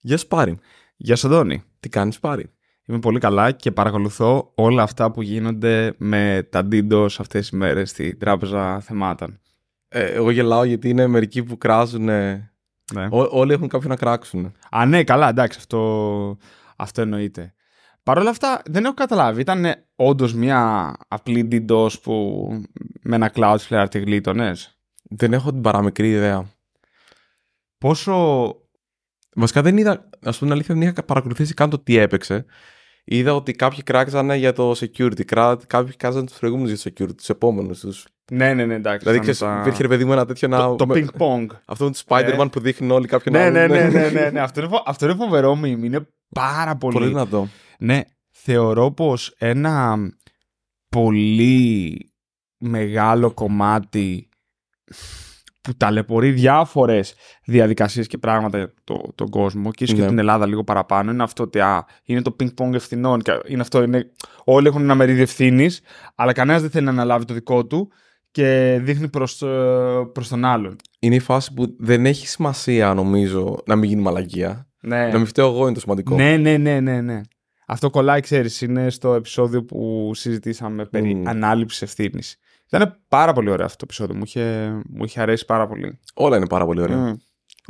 Γεια σου Πάρη. Γεια σου Αντώνη. Τι κάνεις Πάρη. Είμαι πολύ καλά και παρακολουθώ όλα αυτά που γίνονται με τα DDoS αυτές τις μέρες στην τράπεζα θεμάτων. Ε, εγώ γελάω γιατί είναι μερικοί που κράζουν. Ναι. Ό, όλοι έχουν κάποιον να κράξουν. Α, ναι, καλά, εντάξει, αυτό, αυτό εννοείται. Παρ' όλα αυτά δεν έχω καταλάβει. Ήταν όντως μια απλή DDoS που με ένα Cloudflare τη γλίτωνες; Δεν έχω την παραμικρή ιδέα. Πόσο Βασικά δεν είδα, ας πούμε την αλήθεια, δεν είχα παρακολουθήσει καν το τι έπαιξε. Είδα ότι κάποιοι κράξανε για το security, κάποιοι κράξανε τους προηγούμενους για το security, τους επόμενους τους. Ναι, ναι, ναι, εντάξει. Δηλαδή, ξέρεις, τα... υπήρχε ρε παιδί μου ένα τέτοιο να. Το, το ping pong. Αυτό με τους Spider-Man Ε. που δείχνουν όλοι κάποιον Ναι, άλλον. ναι, ναι, ναι, ναι, ναι. αυτό, είναι, φο- αυτό είναι φοβερό meme. Είναι πάρα πολύ. Πολύ δυνατό. Ναι, θεωρώ πως ένα πολύ μεγάλο κομμάτι που ταλαιπωρεί διάφορες διαδικασίες και πράγματα για το, τον κόσμο και ίσως και Ναι. την Ελλάδα λίγο παραπάνω είναι αυτό ότι α, είναι το ping-pong ευθυνών και είναι αυτό, είναι, όλοι έχουν ένα μερίδιο ευθύνης, αλλά κανένας δεν θέλει να αναλάβει το δικό του και δείχνει προς, ε, προς τον άλλον. Είναι η φάση που δεν έχει σημασία, νομίζω, να μην γίνει μαλακία. Ναι. Να μην φταίω εγώ είναι το σημαντικό. Ναι, ναι, ναι, ναι, ναι. Αυτό κολλάει, ξέρεις, είναι στο επεισόδιο που συζητήσαμε περί Μμμ. ανάληψης ευθύνης. Ήταν πάρα πολύ ωραίο αυτό το επεισόδιο. Μου είχε, μου είχε αρέσει πάρα πολύ. Όλα είναι πάρα πολύ ωραία. Μμ.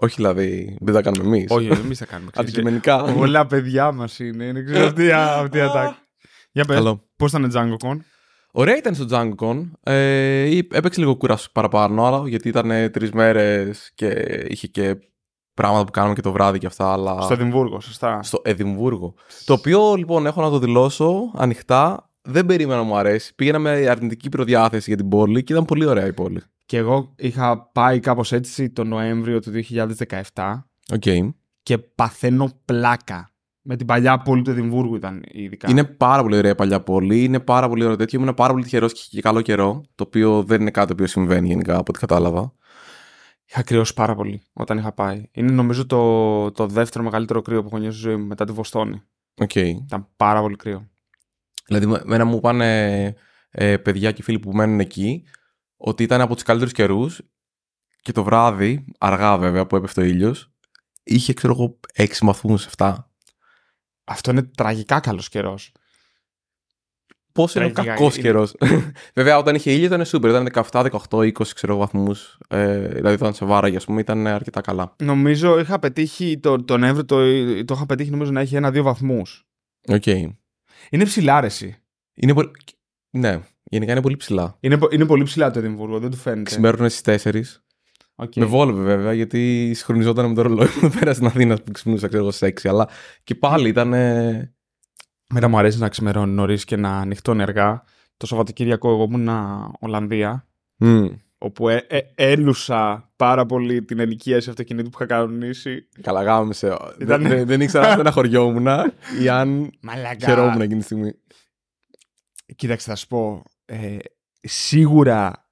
Όχι δηλαδή, δεν τα κάνουμε εμείς. Όχι, εμείς θα κάνουμε. ξέρεις. Αντικειμενικά. Πολλά παιδιά μας είναι. Είναι ξέρω αυτή, η- αυτή η ατάκη. Για πες, Καλό. πώς ήταν Django Con. Ωραία ήταν στο DjangoCon. Ε, ή- έπαιξε λίγο κούραση παραπάνω, αλλά γιατί ήταν τρεις μέρες και είχε και πράγματα που κάναμε και το βράδυ και αυτά. Αλλά... Στο Εδιμβούργο, σωστά. στο Εδιμβούργο. Το οποίο λοιπόν έχω να το δηλώσω ανοιχτά. Δεν περίμενα να μου αρέσει. Πήγαινα με αρνητική προδιάθεση για την πόλη και ήταν πολύ ωραία η πόλη. Και εγώ είχα πάει κάπως έτσι το Νοέμβριο του 2017 Οκ. και παθαίνω πλάκα. Με την παλιά πόλη του Εδιμβούργου ήταν ειδικά. Είναι πάρα πολύ ωραία η παλιά πόλη. Είναι πάρα πολύ ωραίο τέτοιο. Ήμουν πάρα πολύ τυχερός και είχε και καλό καιρό. Το οποίο δεν είναι κάτι το οποίο συμβαίνει γενικά από ό,τι κατάλαβα. Είχα κρυώσει πάρα πολύ όταν είχα πάει. Είναι νομίζω το, το δεύτερο μεγαλύτερο κρύο που έχω νιώσει στη ζωή μου μετά τη Βοστόνη. Οκ. Ήταν πάρα πολύ κρύο. Δηλαδή, με- μένα μου 'πανε ε, παιδιά και φίλοι που μένουν εκεί ότι ήταν από τους καλύτερους καιρούς και το βράδυ, αργά βέβαια που έπεφτε ο ήλιος, είχε ξέρω εγώ 6 βαθμούς, 7. Αυτό είναι τραγικά καλός καιρός. Πόσο είναι ο Τραγικά, κακός είναι- καιρός; βέβαια, όταν είχε ήλιο ήταν super. Ήταν 17, 18, 20 ξέρω βαθμούς. Ε, δηλαδή, όταν σε βάραγε, ας πούμε, ήταν αρκετά καλά. Νομίζω είχα πετύχει το, τον Νοέμβριο το, το είχα πετύχει νομίζω να έχει ένα-δύο βαθμούς. Οκ. Είναι ψηλά, ρε συ. Είναι πολύ. Ναι, γενικά είναι πολύ ψηλά. Είναι, πο- είναι πολύ ψηλά το Εδιμβούργο, δεν του φαίνεται. Ξημέρωνε στις 4. Οκ. Με βόλευε βέβαια, γιατί συγχρονιζόταν με το ρολόι μου εδώ πέρα στην Αθήνα που ξυπνούσα, ξέρω εγώ, στις 6. Αλλά και πάλι ήταν. ε, Μέρα μου αρέσει να ξημερώνει νωρίς και να ανοιχτώνει αργά. Το Σαββατοκύριακο εγώ ήμουν Ολλανδία, μμ, όπου ε, ε, έλουσα πάρα πολύ την ενοικίαση αυτοκινήτου που είχα κανονίσει. Καλά, γάμισε. Ήταν- Δεν, δεν, δεν ήξερα αν στεναχωριόμουν ή αν Μαλακά. χαιρόμουν εκείνη τη στιγμή. Κοίταξε, θα σου πω. Ε, σίγουρα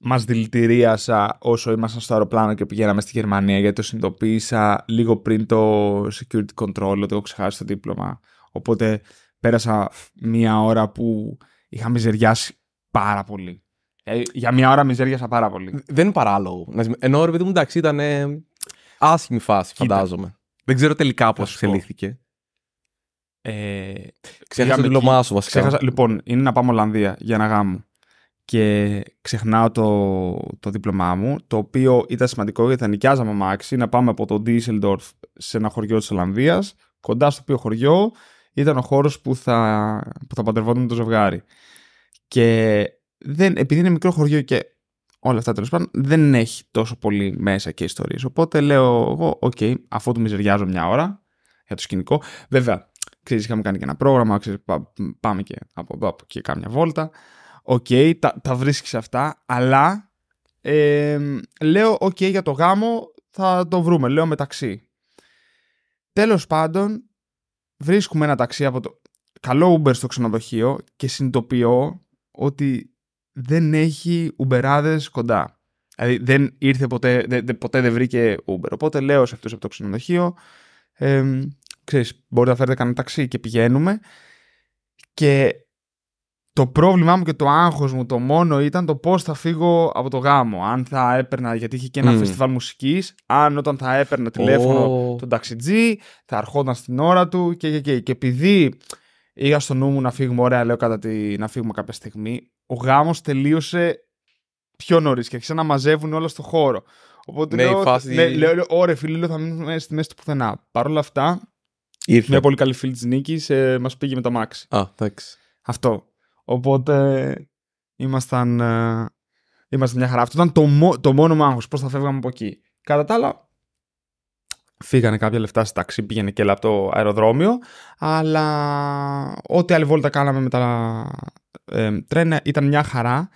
μας δηλητηρίασα όσο ήμασταν στο αεροπλάνο και πηγαίναμε στη Γερμανία γιατί το συνειδητοποίησα λίγο πριν το security control ότι έχω ξεχάσει το δίπλωμα. Οπότε πέρασα μία ώρα που είχα μιζεριάσει πάρα πολύ. Ε, για μία ώρα μιζέριασα πάρα πολύ. Δεν είναι παράλογο. Να συμμε- Ενώ ρε παιδί μου, εντάξει, ήταν ε, άσχημη φάση, Κοίτα. φαντάζομαι. Δεν ξέρω τελικά πώς Θα σου πω. εξελίχθηκε. Ε, Ξέχασα το πήγαμε δίπλωμά εκεί. σου βασικά. Ξέχασα, λοιπόν, είναι να πάμε Ολλανδία για ένα γάμο. Και ξεχνάω το, το δίπλωμά μου, το οποίο ήταν σημαντικό γιατί θα νοικιάζαμε αμάξι να πάμε από το Düsseldorf σε ένα χωριό της Ολλανδίας, κοντά στο οποίο χωριό ήταν ο χώρος που θα, που θα παντρευόταν το ζευγάρι. Και δεν, επειδή είναι μικρό χωριό και όλα αυτά τέλος πάντων, δεν έχει τόσο πολύ μέσα και ιστορίες. Οπότε λέω εγώ, οκ, αφού το μιζεριάζω μια ώρα για το σκηνικό. Βέβαια, ξέρεις, είχαμε κάνει και ένα πρόγραμμα, ξέρεις, πά- πάμε και από εδώ από εκεί κάμια βόλτα. Οκ, τα, τα βρίσκεις αυτά, αλλά ε, λέω, οκ, για το γάμο θα το βρούμε, λέω μεταξύ. Τέλος πάντων, βρίσκουμε ένα ταξί από το καλό Uber στο ξενοδοχείο και συνειδητοποιώ ότι δεν έχει Uberάδες κοντά. Δηλαδή δεν ήρθε ποτέ, δε- δε- ποτέ δεν βρήκε Uber. Οπότε λέω σε αυτούς από το ξενοδοχείο, ε, ξέρεις, μπορείτε να φέρετε κανένα ταξί και πηγαίνουμε. Και το πρόβλημά μου και το άγχος μου το μόνο ήταν το πώς θα φύγω από το γάμο. Αν θα έπαιρνα, γιατί είχε και ένα Μμ. φεστιβάλ μουσικής, αν όταν θα έπαιρνα τηλέφωνο Ω. τον ταξιτζή, θα ερχόταν στην ώρα του και, και, και. και επειδή είχα στο νου μου να φύγουμε, ωραία, λέω κατά τη, να φύγουμε κάποια στιγμή, ο γάμος τελείωσε πιο νωρίς και άρχισαν να μαζεύουν όλα στο χώρο. Οπότε Ναι, η λέω, φάση- ναι, λέω, λέω, ωραία φίλε, λέω, θα μείνουμε στη μέση του πουθενά. Παρ' όλα αυτά, Ήρθε. μια πολύ καλή φίλη της Νίκης ε, μας πήγε με το μάξι. Α, εντάξει. Αυτό. Οπότε ήμασταν, ε, ήμασταν μια χαρά. Αυτό ήταν το, μό- το μόνο μου άγχος, πώς θα φεύγαμε από εκεί. Κατά τα άλλα, φύγανε κάποια λεφτά στη ταξί, πήγαινε και έλα από το αεροδρόμιο, αλλά ό,τι άλλη βόλτα κάναμε με τα ε, τρένα ήταν μια χαρά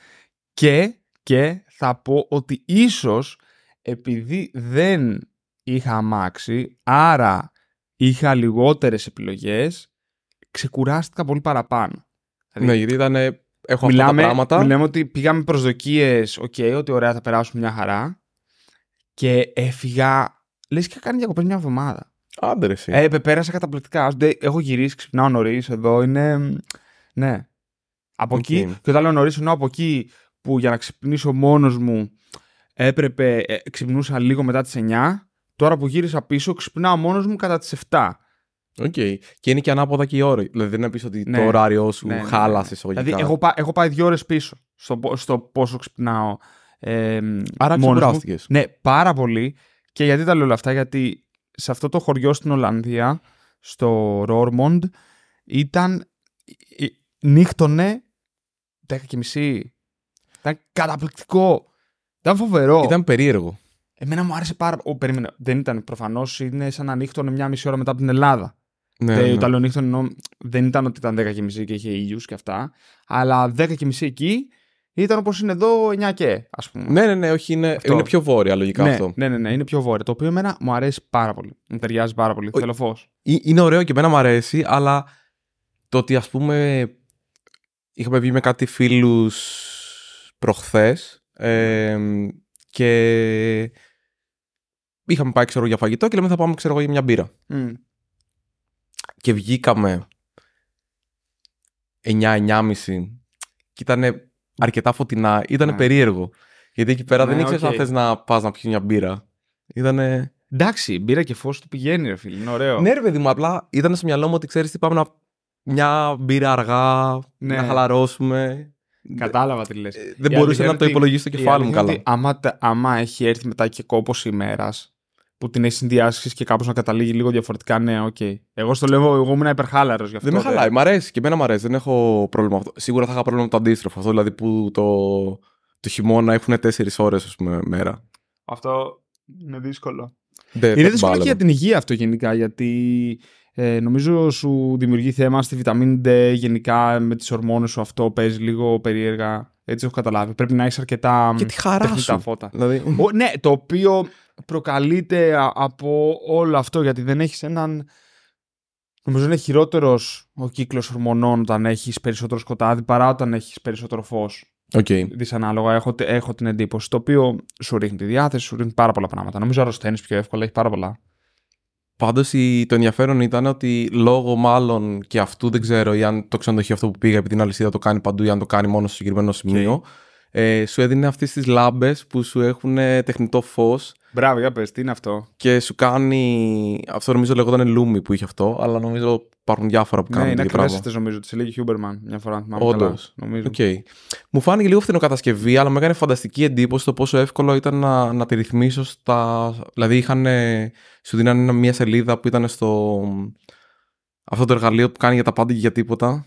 και, και θα πω ότι ίσως επειδή δεν είχα αμάξι, άρα είχα λιγότερες επιλογές, ξεκουράστηκα πολύ παραπάνω. Ναι, γιατί ήταν. Έχω αυτά τα Μιλάμε, πράγματα. μιλάμε ότι πήγαμε προσδοκίες, οκ, ότι ωραία θα περάσουμε μια χαρά και έφυγα, λες και είχα κάνει διακοπές μια εβδομάδα. Άντε ρε, εσύ. Ε, πε- πέρασα καταπληκτικά. Ας ντε- Έχω γυρίσει, ξυπνάω νωρίς. Εδώ είναι. Ναι. Από Οκ. εκεί, και όταν λέω νωρίς, εννοώ από εκεί που για να ξυπνήσω μόνος μου έπρεπε. Ε, ξυπνούσα λίγο μετά τις 9. Τώρα που γύρισα πίσω, ξυπνάω μόνος μου κατά τις 7. Οκ. Και είναι και ανάποδα και η ώρα. Δηλαδή δεν είναι πεις ότι Ναι. το ωράριό σου Ναι, ναι, ναι. χάλασε εισαγωγικά. Δηλαδή, έχω, πά- έχω πάει δύο ώρες πίσω στο, πο- στο πόσο ξυπνάω. Ε, Άρα μόνος μου. ξεκουράστηκε. Ναι, πάρα πολύ. Και γιατί τα λέω όλα αυτά, γιατί σε αυτό το χωριό στην Ολλανδία, στο Ρόρμοντ, ήταν. ε, νύχτωνε 10 και μισή. Ήταν καταπληκτικό. Ήταν φοβερό. Ήταν περίεργο. Εμένα μου άρεσε πάρα πολύ. Περίμενα. Δεν ήταν προφανώς. Είναι σαν να νύχτωνε μια μισή ώρα μετά από την Ελλάδα. Ναι, Ε, ναι. Όταν λέω νύχτωνε, εννοώ, δεν ήταν ότι ήταν 10 και μισή και είχε ήλιους και αυτά. Αλλά 10 και μισή εκεί ήταν όπως είναι εδώ 9 και, ας πούμε. ναι, ναι, ναι, όχι, είναι, Αυτό. είναι πιο βόρεια λογικά ναι, αυτό. ναι, ναι, ναι, είναι πιο βόρειο. Το οποίο εμένα μου αρέσει πάρα πολύ. Μου ταιριάζει πάρα πολύ. Ο- Θέλω φως. Ε, Είναι ωραίο και εμένα μου αρέσει, αλλά το ότι ας πούμε είχαμε βγει με κάτι φίλους προχθές ε, και είχαμε πάει ξέρω για φαγητό και λέμε θα πάμε ξέρω εγώ για μια μπύρα. Και βγήκαμε 9-9.30 και ήταν αρκετά φωτεινά. Ήταν Ναι. περίεργο. Γιατί εκεί πέρα Ναι, δεν ήξερες οκ. αν θες να πας να πιεις μια μπύρα. Ήτανε... Εντάξει, μπύρα και φως του πηγαίνει, ρε φίλε. Είναι ωραίο. Ναι, ρε παιδί μου, απλά ήταν στο μυαλό μου ότι ξέρεις τι πάμε να. Μια μπύρα αργά, Ναι. να χαλαρώσουμε. Κατάλαβα τι λες. Ε, Δεν μπορούσα να το υπολογίσω στο κεφάλι μου καλά. Άμα, τα- άμα έχει έρθει μετά και κόπος ημέρας που την έχεις συνδυάσεις και κάπως να καταλήγει λίγο διαφορετικά, ναι, οκ. Εγώ στο λέω, εγώ ήμουν υπερχάλαρος γι' αυτό. Δεν με χαλάει, μ' αρέσει και εμένα μ' αρέσει. Δεν έχω πρόβλημα με αυτό. Σίγουρα θα είχα πρόβλημα με το αντίστροφο. Αυτό δηλαδή που το, το χειμώνα έχουν 4 ώρες, ας πούμε, μέρα. Αυτό είναι δύσκολο. Δεν Είναι θα δύσκολο και πάλευα. για την υγεία αυτό γενικά, γιατί ε, νομίζω σου δημιουργεί θέμα στη βιταμίνη D γενικά με τις ορμόνες σου αυτό παίζει λίγο περίεργα. Έτσι έχω καταλάβει. Πρέπει να έχεις αρκετά Και τη χαρά τεχνητά σου. φώτα. Δηλαδή, Ο- ναι, το οποίο προκαλείται α- από όλο αυτό γιατί δεν έχεις έναν... Νομίζω είναι χειρότερος ο κύκλος ορμονών όταν έχεις περισσότερο σκοτάδι παρά όταν έχεις περισσότερο φως. ΟΚ. Δυσανάλογα έχω, τε- έχω την εντύπωση. Το οποίο σου ρίχνει τη διάθεση, σου ρίχνει πάρα πολλά πράγματα. Νομίζω αρρωσταίνεις πιο εύκολα, έχει πάρα πολλά. Πάντως το ενδιαφέρον ήταν ότι λόγω μάλλον και αυτού δεν ξέρω ή αν το ξενοδοχείο αυτό που πήγα επί την αλυσίδα το κάνει παντού ή αν το κάνει μόνο στο συγκεκριμένο σημείο. Ε, σου έδινε αυτές τις λάμπες που σου έχουν ε, τεχνητό φως Μπράβο, για πες, τι είναι αυτό; και σου κάνει. Αυτό νομίζω λεγόταν Lumi που είχε αυτό, αλλά νομίζω υπάρχουν διάφορα που Ναι, κάνουν είναι τέτοιο πράγμα. ακριβές νομίζω. Της λέγει Huberman μια φορά. αν θυμάμαι Όντως. καλά, Νομίζω. ΟΚ. Μου φάνηκε λίγο φθηνοκατασκευή, αλλά με έκανε φανταστική εντύπωση το πόσο εύκολο ήταν να, να τη ρυθμίσω στα. Δηλαδή, είχαν, ε, σου δίνανε μια σελίδα που ήταν στο. Αυτό το εργαλείο που κάνει για τα πάντα και για τίποτα.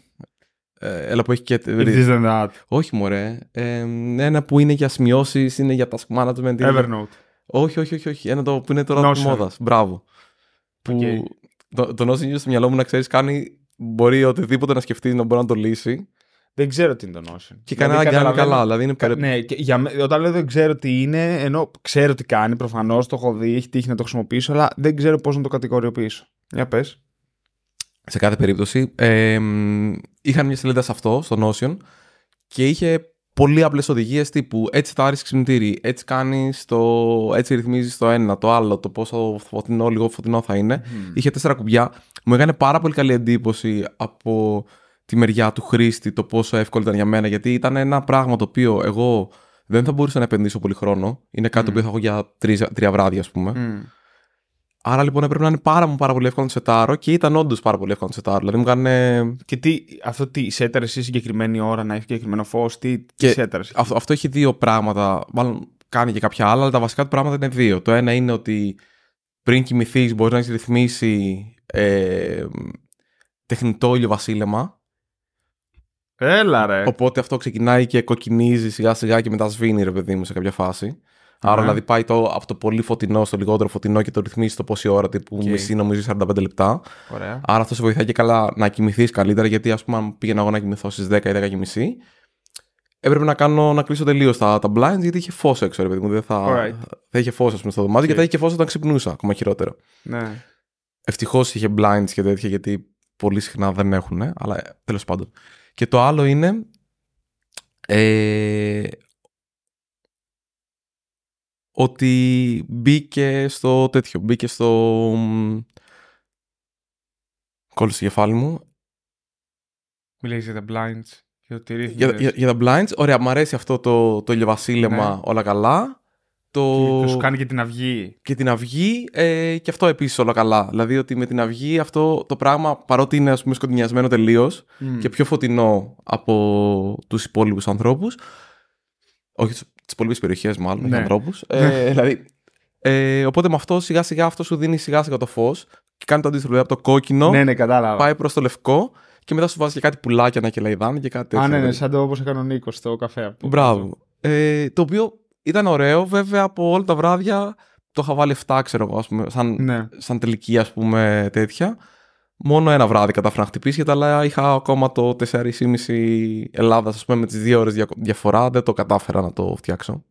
Ε, έλα που έχει και. It isn't that. Όχι, μωρέ. Ε, ένα που είναι για σημειώσεις, είναι για task management. είναι- Evernote. Όχι, όχι, όχι, όχι. Ένα το που είναι τώρα της Notion. μόδας. Μπράβο. Που Οκ. το, το Notion είναι στο μυαλό μου να ξέρεις, κάνει. Μπορεί οτιδήποτε να σκεφτεί να μπορεί να το λύσει. Δεν ξέρω τι είναι το Notion. Και κανένα κάνει καταλαβαίνω- καλά. Δηλαδή είναι Κα- περι- Ναι, και για, μέ- όταν λέω δεν ξέρω τι είναι, ενώ ξέρω τι κάνει, προφανώς το έχω δει, έχει τύχει να το χρησιμοποιήσω, αλλά δεν ξέρω πώς να το κατηγοριοποιήσω. Για πες. σε κάθε περίπτωση. Ε, μ, είχαν μια σελίδα σε αυτό, στο Notion, και είχε πολύ απλές οδηγίες τύπου έτσι θα άρεσε ξυπνητήρι, έτσι κάνεις το. έτσι ρυθμίζεις το ένα, το άλλο, το πόσο φωτεινό, λίγο φωτεινό θα είναι. Είχε τέσσερα κουμπιά. Μου έκανε πάρα πολύ καλή εντύπωση από τη τη μεριά του χρήστη το πόσο εύκολο ήταν για μένα. Γιατί ήταν ένα πράγμα το οποίο εγώ δεν θα μπορούσα να επενδύσω πολύ χρόνο. Είναι κάτι το οποίο θα έχω για τρεις, τρία βράδια, ας πούμε. Μμ. Άρα λοιπόν έπρεπε να είναι πάρα, μου πάρα πολύ εύκολο να το σετάρω και ήταν όντως πάρα πολύ εύκολο να το σετάρω. Δηλαδή μου έκανε. Και τι, αυτό τι, σέταρε εσύ συγκεκριμένη ώρα να έχει συγκεκριμένο φως, τι, τι Και σέταρες; Αυτό, αυτό έχει δύο πράγματα. Μάλλον κάνει και κάποια άλλα, αλλά τα βασικά του πράγματα είναι δύο. Το ένα είναι ότι πριν κοιμηθείς μπορείς να έχεις ρυθμίσει ε, τεχνητό ηλιοβασίλεμα. Έλα ρε. Οπότε αυτό ξεκινάει και κοκκινίζει σιγά σιγά και μετά σβήνει, ρε παιδί μου, σε κάποια φάση. Άρα Ναι. δηλαδή πάει το, από το πολύ φωτεινό στο λιγότερο φωτεινό και το ρυθμίσει το πόση ώρα, τύπου ΟΚ. μισή νομίζω 45 λεπτά. Ωραία. Άρα αυτό σε βοηθάει και καλά να κοιμηθείς καλύτερα, γιατί ας πούμε, αν πήγαινα εγώ να κοιμηθώ στις 10 ή 10 και μισή, έπρεπε να, κάνω, να κλείσω τελείως τα, τα blinds γιατί είχε φως έξω, ρε παιδί μου. Δεν θα, Alright. θα είχε φως, ας πούμε, στο δωμάτιο και ΟΚ. θα είχε φως όταν ξυπνούσα, ακόμα χειρότερο. Ναι. Ευτυχώς είχε blinds και τέτοια, γιατί πολύ συχνά δεν έχουν, αλλά τέλος πάντων. Και το άλλο είναι. Ε, ότι μπήκε στο τέτοιο, μπήκε στο. μ, Κόλλησε το κεφάλι μου. Μιλήσεις για τα blinds. Για το τι Για, ρύθμιζες. για, για τα blinds, ωραία, μου αρέσει αυτό το, το ηλιοβασίλεμα, Ναι. όλα καλά. Το... Και σου κάνει και την αυγή. και την αυγή ε, και αυτό επίσης όλα καλά. Δηλαδή ότι με την αυγή αυτό το πράγμα παρότι είναι ας πούμε σκοτεινιασμένο τελείως Μμ. και πιο φωτεινό από τους υπόλοιπους ανθρώπους όχι τις υπόλοιπες περιοχές μάλλον, Ναι. όχι ανθρώπους. Ε, δηλαδή, ε, οπότε με αυτό σιγά σιγά αυτό σου δίνει σιγά σιγά το φως και κάνει το αντίστοιχο. Δηλαδή από το κόκκινο Ναι, ναι, κατάλαβα. πάει προς το λευκό και μετά σου βάζει και κάτι πουλάκια να κελαϊδάνε και κάτι τέτοιο. Α, ναι, ναι, δηλαδή. σαν το όπως έκανε ο Νίκος στο καφέ. αυτό. Μπράβο. Ε, το οποίο ήταν ωραίο, βέβαια από όλα τα βράδια το είχα βάλει 7, ξέρω εγώ, ας πούμε, σαν, Ναι. σαν τελική, ας πούμε, τέτοια. Μόνο ένα βράδυ κατάφερα να χτυπήσει, γιατί αλλά είχα ακόμα το 4,5 Ελλάδα, ας πούμε, με τις δύο ώρες δια- διαφορά, δεν το κατάφερα να το φτιάξω.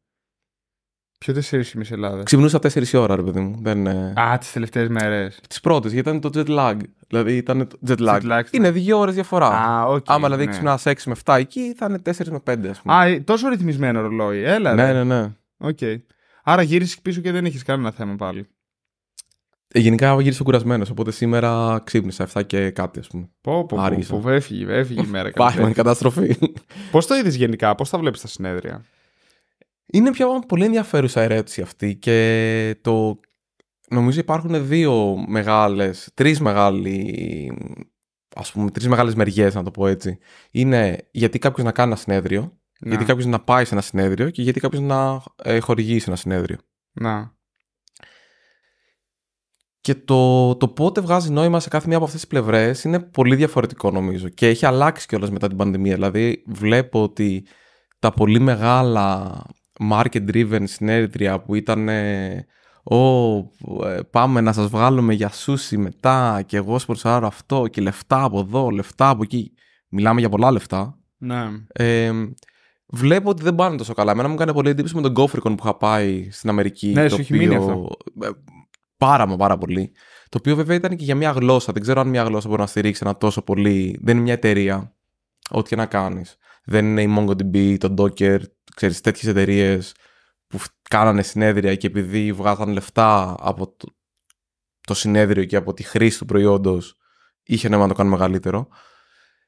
Ποιο 4,5 Ελλάδα. Ξυπνούσα 4 η ώρα, ρε παιδί μου. Δεν, ε... Α, τις τελευταίες μέρες. Τις πρώτες, γιατί ήταν το jet lag. Δηλαδή ήταν το jet lag. Jet lag, Είναι δύο ώρες διαφορά. Α, ΟΚ. Άμα δηλαδή ναι. ξυπνάς 6 με 7 εκεί, θα είναι 4 με 5, ας πούμε. Α, ε, τόσο ρυθμισμένο ρολόι. Έλα, ναι, ρε. ναι, ναι. Οκ. Άρα γύρισες πίσω και δεν έχει κανένα θέμα πάλι. Ε, Γενικά γύρισα κουρασμένος, οπότε σήμερα ξύπνησα 7 και κάτι, ας πούμε. Πω, πω, πω, Άργησα. πω, έφυγε, έφυγε η μέρα. Πάει με καταστροφή. Πώς το είδες γενικά, πώς τα βλέπεις τα συνέδρια; Είναι πια πολύ ενδιαφέρουσα ερώτηση αυτή και το. Νομίζω υπάρχουν δύο μεγάλες, τρεις μεγάλοι, ας πούμε, τρεις μεγάλες μεριές, να το πω έτσι. Είναι γιατί κάποιος να κάνει ένα συνέδριο, Να. γιατί κάποιος να πάει σε ένα συνέδριο και γιατί κάποιος να ε, χορηγήσει ένα συνέδριο. Να. Και το, το πότε βγάζει νόημα σε κάθε μία από αυτές τις πλευρές είναι πολύ διαφορετικό νομίζω και έχει αλλάξει κιόλας μετά την πανδημία. Δηλαδή βλέπω ότι τα πολύ μεγάλα market driven συνέδρια που ήταν ε, «Ω, ε, πάμε να σας βγάλουμε για σούσι μετά και εγώ σπορσάρω αυτό και λεφτά από εδώ, λεφτά από εκεί». Μιλάμε για πολλά λεφτά. Ναι. Ε, βλέπω ότι δεν πάνε τόσο καλά. Εμένα μου έκανε πολύ εντύπωση με τον Gophercon που είχα πάει στην Αμερική. Ναι, το σου έχει μείνει αυτό. Ε, Πάρα μα πάρα πολύ. Το οποίο βέβαια ήταν και για μια γλώσσα. Δεν ξέρω αν μια γλώσσα μπορεί να στηρίξει ένα τόσο πολύ. Δεν είναι μια εταιρεία. Ό,τι και να κάνεις. Δεν είναι η MongoDB, το Docker, ξέρεις, τέτοιες εταιρείες που φ- κάνανε συνέδρια και επειδή βγάζαν λεφτά από το, το συνέδριο και από τη χρήση του προϊόντος είχε νόημα να το κάνουν μεγαλύτερο.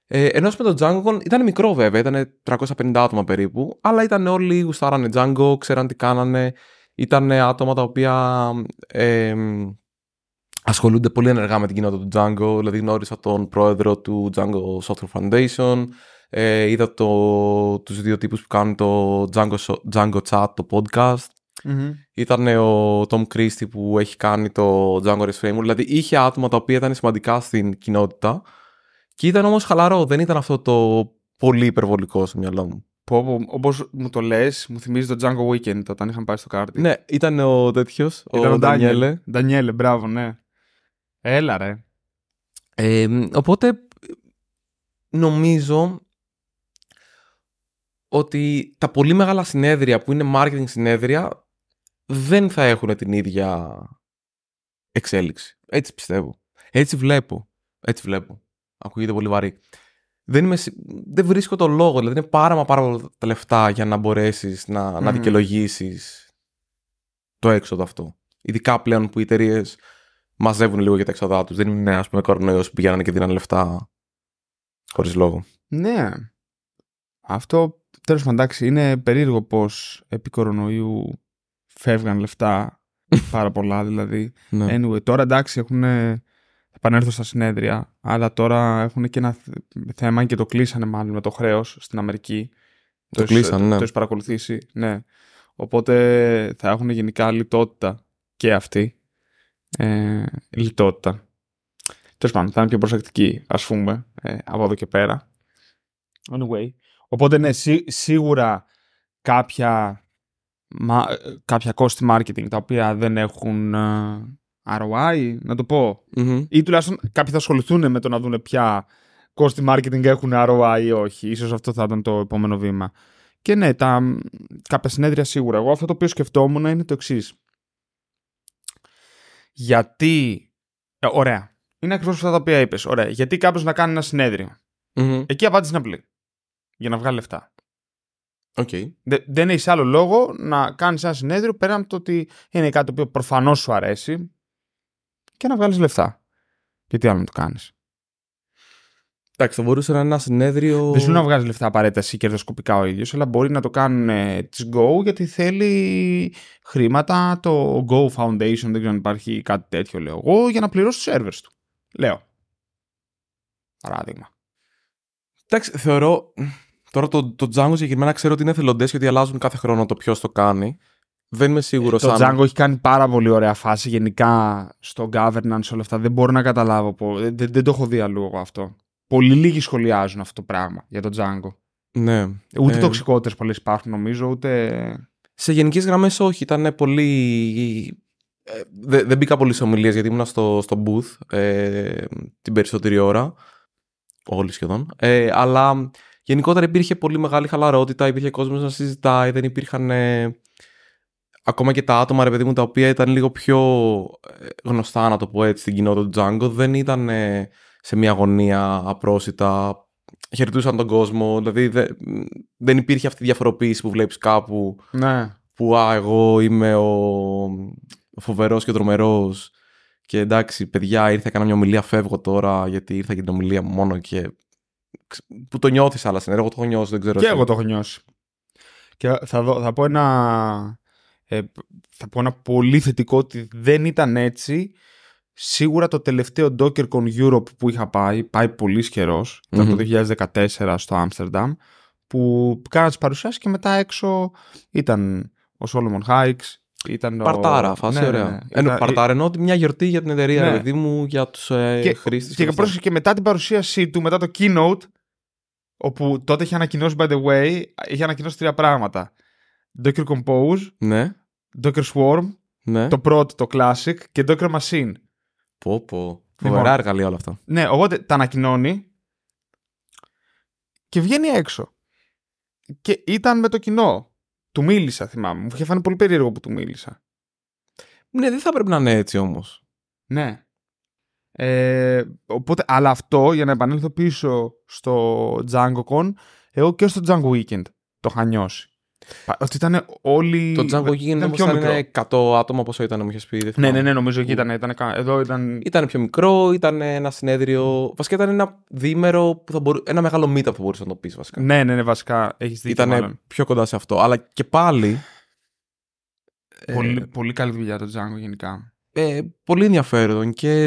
Ε, ενώ με το Django ήταν μικρό βέβαια, ήταν 350 άτομα περίπου, αλλά ήταν όλοι γουστάρανε Django, ξέραν τι κάνανε, ήταν άτομα τα οποία ε, ασχολούνται πολύ ενεργά με την κοινότητα του Django, δηλαδή γνώρισα τον πρόεδρο του Django Software Foundation, ε, είδα το, τους δύο τύπους που κάνουν το Django, Django Chat, το podcast, Μμμ. ήταν ο Tom Christie που έχει κάνει το Django REST Framework. Δηλαδή είχε άτομα τα οποία ήταν σημαντικά στην κοινότητα και ήταν όμως χαλαρό. Δεν ήταν αυτό το πολύ υπερβολικό στο μυαλό μου. Πω, πω, όπως μου το λες, μου θυμίζει το Django Weekend όταν είχαμε πάει στο κάρτι. Ναι, ήταν ο τέτοιος, Ήταν ο Ντανιέλε. Ντανιέλε, μπράβο, ναι. Έλα ρε. Ε, οπότε νομίζω ότι τα πολύ μεγάλα συνέδρια που είναι marketing συνέδρια δεν θα έχουν την ίδια εξέλιξη. Έτσι πιστεύω. Έτσι βλέπω. Έτσι βλέπω. Ακούγεται πολύ βαρύ. Δεν, είμαι, σι- δεν βρίσκω το λόγο. Δηλαδή είναι πάρα μα πάρα πολλά τα λεφτά για να μπορέσεις να, να Μμμ. δικαιολογήσεις το έξοδο αυτό. Ειδικά πλέον που οι εταιρείες μαζεύουν λίγο για τα έξοδά τους. Δεν είναι, ας πούμε, κορονοϊός που πηγαίνανε και δίνανε λεφτά Χωρίς λόγο. Ναι. Αυτό τέλος πάντων εντάξει είναι περίεργο πώς επί κορονοϊού φεύγαν λεφτά πάρα πολλά δηλαδή. Ναι. Anyway, τώρα εντάξει έχουν. Θα επανέλθω στα συνέδρια, αλλά τώρα έχουν και ένα θ- θέμα και το κλείσανε μάλλον με το χρέος στην Αμερική. Το έχεις- κλείσανε, ναι. Το έχεις παρακολουθήσει, ναι. Οπότε θα έχουν γενικά λιτότητα και αυτοί. Ε, λιτότητα. Τέλος πάντων, θα είναι πιο προσεκτικοί, ας πούμε, ε, από εδώ και πέρα. Anyway. Οπότε, ναι, σί- σίγουρα κάποια, μα, ε, κάποια cost marketing τα οποία δεν έχουν ε, ROI, να το πω. Μμμ. Ή τουλάχιστον κάποιοι θα ασχοληθούν με το να δουν ποια cost marketing έχουν ROI ή όχι. Ίσως αυτό θα ήταν το επόμενο βήμα. Και ναι, τα, μ, κάποια συνέδρια σίγουρα. Εγώ αυτό το οποίο σκεφτόμουν είναι το εξής. Γιατί. ε, ωραία. Είναι ακριβώς αυτά τα οποία είπες. Ωραία. Γιατί κάποιος να κάνει ένα συνέδριο. Μμμ. Εκεί η απάντηση είναι απλή. Για να βγάλει λεφτά. ΟΚ. Δε- δεν έχει άλλο λόγο να κάνεις ένα συνέδριο πέραν από το ότι είναι κάτι το οποίο προφανώς σου αρέσει και να βγάλεις λεφτά. Και τι άλλο να το κάνεις. Εντάξει, θα μπορούσε να είναι ένα συνέδριο. Δεν σου λέω να βγάζεις λεφτά απαραίτητα εσύ κερδοσκοπικά ο ίδιος, αλλά μπορεί να το κάνουν ε, τη Go γιατί θέλει χρήματα. Το Go Foundation, δεν ξέρω αν υπάρχει κάτι τέτοιο, λέω εγώ, για να πληρώσει τους servers του. Λέω. Παράδειγμα. Εντάξει, θεωρώ. Τώρα το, το Django συγκεκριμένα ξέρω ότι είναι εθελοντές και ότι αλλάζουν κάθε χρόνο το ποιος το κάνει. Δεν είμαι σίγουρος Το αν. Django έχει κάνει πάρα πολύ ωραία φάση γενικά στο governance όλα αυτά. Δεν μπορώ να καταλάβω. πω- Δεν, δεν, δεν το έχω δει αλλού εγώ αυτό. Πολύ λίγοι σχολιάζουν αυτό το πράγμα για το Django. Ναι. Ούτε Ε, τοξικότητες πολλές υπάρχουν νομίζω, ούτε. Σε γενικές γραμμές, όχι. Ήταν πολύ. Ε, δε- δεν μπήκα πολύ σε ομιλίες γιατί ήμουν στο, στο booth ε, την περισσότερη ώρα. Όλοι σχεδόν. Ε, αλλά γενικότερα υπήρχε πολύ μεγάλη χαλαρότητα, υπήρχε κόσμος να συζητάει, δεν υπήρχαν. ε, ακόμα και τα άτομα, ρε παιδί μου, τα οποία ήταν λίγο πιο ε, γνωστά, να το πω έτσι, στην κοινότητα του Django, δεν ήταν ε, σε μια αγωνία απρόσιτα. Χαιρετούσαν τον κόσμο, δηλαδή δε- δεν υπήρχε αυτή η διαφοροποίηση που βλέπεις κάπου Ναι. που α, εγώ είμαι ο, ο φοβερός και ο τρομερός και εντάξει παιδιά ήρθα έκανα μια ομιλία φεύγω τώρα γιατί ήρθα για την ομιλία μου μόνο και ξ- που το νιώθεις άλλα συνέργεια, εγώ το έχω νιώσει δεν ξέρω Και εσύ. εγώ το έχω νιώσει. Και θα, δω, θα πω ένα. Ε, θα πω ένα πολύ θετικό ότι δεν ήταν έτσι. Σίγουρα το τελευταίο DockerCon Europe που είχα πάει, πάει πολύ καιρός, ήταν Μμμ. το 2014 στο Άμστερνταμ, που κάνα τις παρουσιάσεις και μετά έξω ήταν ο Solomon Hikes, ήταν ο... Παρτάρα, φάση Ναι, ωραία. ναι, ναι. Ενώ, Ήταν- παρτάρα εννοώ ότι μια γιορτή για την εταιρεία, Ναι. ρε παιδί μου, για τους ε, και, χρήστες. και, αυτά. πρόσεξε, και μετά την παρουσίασή του, μετά το keynote, όπου τότε είχε ανακοινώσει, by the way, είχε ανακοινώσει τρία πράγματα. Docker Compose, Ναι, Docker Swarm, ναι. το πρώτο, το Classic και Docker Machine. Πω, πω. Λοιπόν. Φοβερά εργαλεία όλα αυτά. Ναι, οπότε τα ανακοινώνει και βγαίνει έξω. Και ήταν με το κοινό. Του μίλησα, θυμάμαι. Μου είχε φάνει πολύ περίεργο που του μίλησα. Ναι, δεν θα πρέπει να είναι έτσι όμως. Ναι. Ε, οπότε, αλλά αυτό, για να επανέλθω πίσω στο DjangoCon, εγώ και στο Django Weekend το είχα νιώσει. Πα- Ότι ήταν όλοι... Το Django Geek ήταν όμως πιο ήταν μικρό. 100 άτομα πόσο ήταν, μου είχες πει. δεν Ναι, θυμάμαι. ναι, ναι, νομίζω εκεί ήταν. ήταν κα- εδώ ήταν... Ήταν πιο μικρό, ήταν ένα συνέδριο. Βασικά ήταν ένα διήμερο που θα μπορού... Ένα μεγάλο meetup θα μπορούσες να το πεις βασικά. Ναι, ναι, ναι, βασικά έχεις δίκιο ήταν μάλλον. πιο κοντά σε αυτό. Αλλά και πάλι. Πολύ, πολύ καλή δουλειά το Django γενικά. ε, πολύ ενδιαφέρον και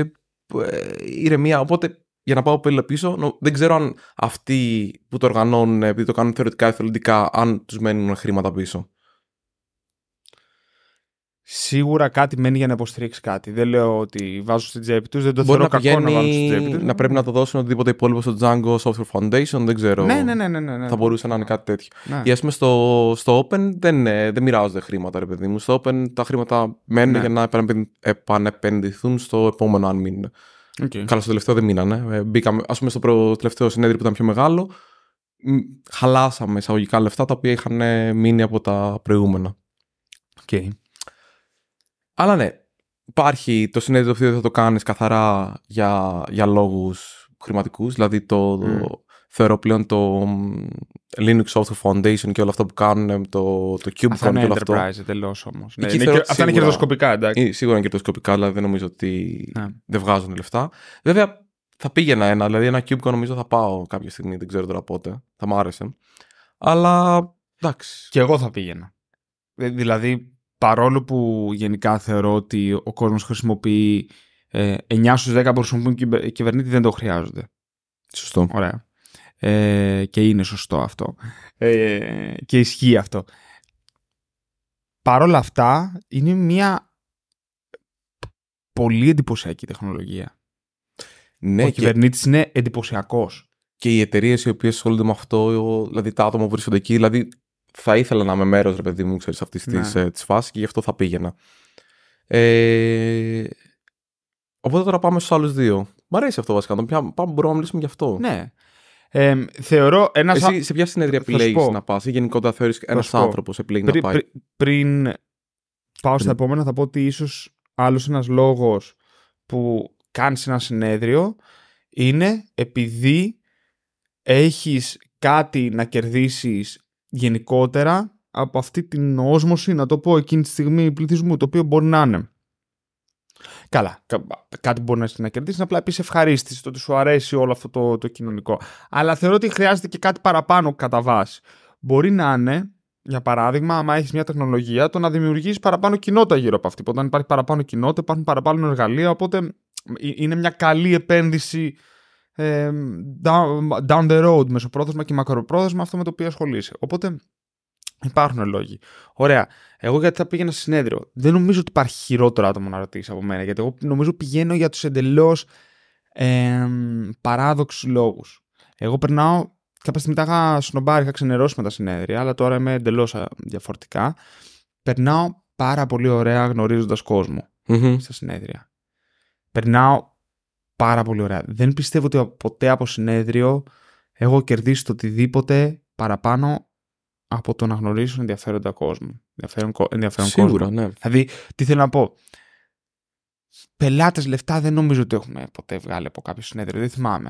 ε, ηρεμία. Οπότε για να πάω πέλα πίσω, νο- δεν ξέρω αν αυτοί που το οργανώνουν, επειδή το κάνουν θεωρητικά εθελοντικά, αν τους μένουν χρήματα πίσω. Σίγουρα κάτι μένει για να υποστηρίξει κάτι. Δεν λέω ότι βάζω στην τσέπη τους, δεν το Μπορεί θεωρώ να κακό να βάλω στην πηγαίνει τσέπη τους. να πρέπει να το δώσουν οτιδήποτε υπόλοιπο στο Django Software Foundation, δεν ξέρω. Ναι, ναι, ναι, ναι, ναι, ναι. Θα μπορούσε να είναι κάτι τέτοιο. Ναι. Ή ας πούμε στο, στο Open δεν, ε, δεν μοιράζονται χρήματα, ρε παιδί μου. Στο Open τα χρήματα μένουν Ναι. για να επανεπεν- επανεπενδυθούν στο επόμενο, αν μείνουν. Okay. Καλά, στο τελευταίο δεν μείνανε. Ε, μπήκαμε, ας πούμε, στο προ, τελευταίο συνέδριο που ήταν πιο μεγάλο, μ, χαλάσαμε εισαγωγικά λεφτά τα οποία είχαν ε, μείνει από τα προηγούμενα. Okay. Αλλά ναι, υπάρχει το συνέδριο το οποίο θα το κάνεις καθαρά για, για λόγους χρηματικούς. Δηλαδή το, Μμ. Θεωρώ πλέον το μ, Linux Software Foundation και όλα αυτά που κάνουν, το, το KubeCon Αυτά είναι και όλο αυτό. enterprise εντελώς όμως. Ναι, Εκεί είναι θεωρώ και- αυτά είναι σίγουρα- κερδοσκοπικά, εντάξει. Ε, Σίγουρα είναι κερδοσκοπικά, αλλά δεν νομίζω ότι Ναι. δεν βγάζουν λεφτά. Βέβαια, θα πήγαινα ένα. Δηλαδή, ένα Cubico νομίζω θα πάω κάποια στιγμή. Δεν ξέρω τώρα πότε. Θα μ' άρεσε. Αλλά εντάξει. Και εγώ θα πήγαινα. Ε, Δηλαδή, παρόλο που γενικά θεωρώ ότι ο κόσμος χρησιμοποιεί ε, 9 στους 10 που χρησιμοποιούν κυβε- κυβερνήτη δεν το χρειάζονται. Σωστό. Ωραία. Ε, και είναι σωστό αυτό. Ε, και ισχύει αυτό. Παρ' όλα αυτά, είναι μια πολύ εντυπωσιακή τεχνολογία. Ναι, ο και, κυβερνήτης είναι εντυπωσιακός. και οι εταιρείες οι οποίες ασχολούνται με αυτό, δηλαδή τα άτομα που βρίσκονται εκεί, δηλαδή θα ήθελα να είμαι μέρος, ρε παιδί μου, ξέρεις, αυτής Ναι. της της φάσης και γι' αυτό θα πήγαινα. Ε, οπότε τώρα πάμε στους άλλους δύο. Μ' αρέσει αυτό βασικά. να το πια- Πάμε, μπορούμε να μιλήσουμε γι' αυτό. Ναι. Ε, θεωρώ ένας. Εσύ σε ποια συνέδρια θα σου επιλέγεις πω. να πας, ή γενικότερα θεωρείς ένας σου πω. άνθρωπος επιλέγει να Πρι- πάει; πρι- πριν πάω στα Πριν. επόμενα, θα πω ότι ίσως άλλος ένας λόγος που κάνεις ένα συνέδριο είναι επειδή έχεις κάτι να κερδίσεις γενικότερα από αυτή την όσμωση, να το πω εκείνη τη στιγμή πληθυσμού, το οποίο μπορεί να είναι. Καλά, κα- κάτι μπορεί να, να κερδίσεις, απλά επίσης ευχαρίστηση, το ότι σου αρέσει όλο αυτό το, το κοινωνικό. Αλλά θεωρώ ότι χρειάζεται και κάτι παραπάνω κατά βάση. Μπορεί να είναι, για παράδειγμα, άμα έχεις μια τεχνολογία, το να δημιουργήσει παραπάνω κοινότητα γύρω από αυτή. Οπότε, αν υπάρχει παραπάνω κοινότητα, υπάρχουν παραπάνω εργαλεία. Οπότε, ε, είναι μια καλή επένδυση ε, down, down the road, μεσοπρόθεσμα και μακροπρόθεσμα, αυτό με το οποίο ασχολείσαι. Οπότε, υπάρχουν λόγοι. Ωραία. Εγώ γιατί θα πήγαινα σε συνέδριο. Δεν νομίζω ότι υπάρχει χειρότερο άτομο να ρωτήσει από μένα. Γιατί εγώ νομίζω πηγαίνω για τους εντελώς ε, παράδοξους λόγους. Εγώ περνάω. Κάποια στιγμή τα είχα σνομπάρει, είχα ξενερώσει με τα συνέδρια, αλλά τώρα είμαι εντελώς διαφορετικά. Περνάω πάρα πολύ ωραία γνωρίζοντας κόσμο Μμμ. στα συνέδρια. Περνάω πάρα πολύ ωραία. Δεν πιστεύω ότι ποτέ από συνέδριο έχω κερδίσει το οτιδήποτε παραπάνω από το να γνωρίσω ενδιαφέροντα κόσμο. Ενδιαφέρον, κο- ενδιαφέρον Σίγουρα, κόσμο. ναι. Δηλαδή, τι θέλω να πω; Πελάτες λεφτά δεν νομίζω ότι έχουμε ποτέ βγάλει από κάποιο συνέδριο. Δεν θυμάμαι.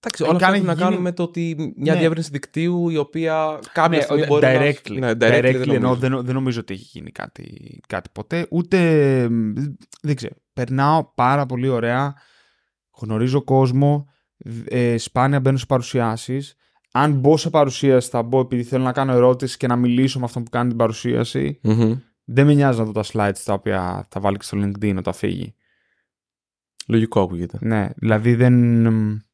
Εντάξει, Ε, όλα αυτά κάνει- έχουν να γίνει- κάνουν με το ότι μια Ναι. διεύρυνση δικτύου η οποία κάποια Ναι, στιγμή ο- μπορεί directly. να... Ναι, directly, directly, εννοώ, δεν δεν, νο- δεν νομίζω ότι έχει γίνει κάτι, κάτι ποτέ. Ούτε. μ, Δεν ξέρω. Περνάω πάρα πολύ ωραία. Γνωρίζω κόσμο. Ε, σπάνια μπαίνω σε παρουσιάσεις. Αν μπω σε παρουσίαση, θα μπω επειδή θέλω να κάνω ερώτηση και να μιλήσω με αυτόν που κάνει την παρουσίαση. Μμμ. Δεν με νοιάζει να δω τα slides τα οποία θα βάλει και στο LinkedIn όταν φύγει. Λογικό ακούγεται. Ναι, δηλαδή δεν.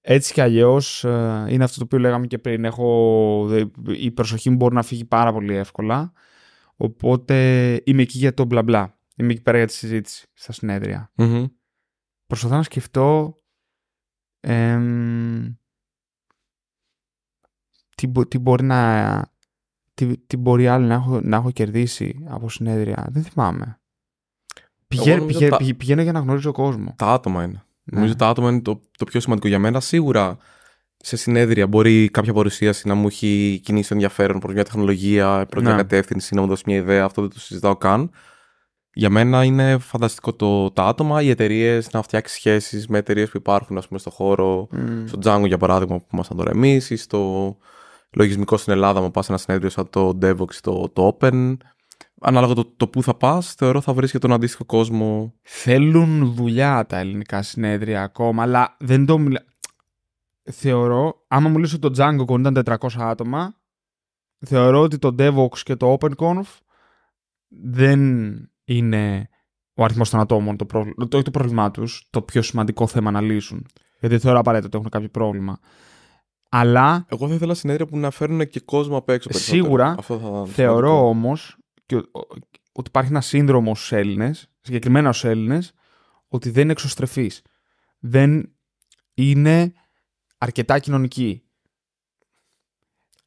Έτσι κι αλλιώς είναι αυτό το οποίο λέγαμε και πριν. Έχω, δε- η προσοχή μου μπορεί να φύγει πάρα πολύ εύκολα. Οπότε είμαι εκεί για το μπλα μπλα. Είμαι εκεί πέρα για τη συζήτηση στα συνέδρια. Μμμ. Προσπαθώ να σκεφτώ. εμ, τι, μπο- τι μπορεί να. Τι, τι μπορεί άλλο να έχω, να έχω κερδίσει από συνέδρια. Δεν θυμάμαι. Πηγαίνω, νομίζω πηγαίνω, τα- πηγαίνω, πηγαίνω για να γνωρίζω κόσμο. Τα άτομα είναι. Ναι. Νομίζω τα άτομα είναι το, το πιο σημαντικό για μένα. Σίγουρα σε συνέδρια μπορεί κάποια παρουσίαση να μου έχει κινήσει το ενδιαφέρον προς μια τεχνολογία, προς μια Ναι. κατεύθυνση, να μου δώσει μια ιδέα. Αυτό δεν το συζητάω καν. Για μένα είναι φανταστικό το, τα άτομα, οι εταιρείες να φτιάξεις σχέσεις με εταιρείες που υπάρχουν ας πούμε, στο χώρο. Μμ. Στο Django για παράδειγμα που ήμασταν τώρα εμείς, ή στο λογισμικό στην Ελλάδα, μου πας σε ένα συνέδριο σαν το Devox, το, το Open. Ανάλογα το, το που θα πας, θεωρώ θα βρεις και τον αντίστοιχο κόσμο. Θέλουν δουλειά τα ελληνικά συνέδρια ακόμα, αλλά δεν το μιλά... Θεωρώ, άμα μου λες ότι το DjangoCon ήταν 400 άτομα, θεωρώ ότι το Devox και το OpenConf δεν είναι ο αριθμός των ατόμων το, πρόβλημα, το, όχι το πρόβλημά τους, το πιο σημαντικό θέμα να λύσουν. Γιατί δεν θεωρώ απαραίτητο ότι έχουν κάποιο πρόβλημα. Αλλά Εγώ θα ήθελα συνέδρια που να φέρουν και κόσμο απ' έξω. περισσότερο. Σίγουρα, Αυτό θα ήταν Θεωρώ σημαντικό. όμως ότι υπάρχει ένα σύνδρομο στους Έλληνες, συγκεκριμένα στους Έλληνες, ότι δεν είναι εξωστρεφής. Δεν είναι αρκετά κοινωνική.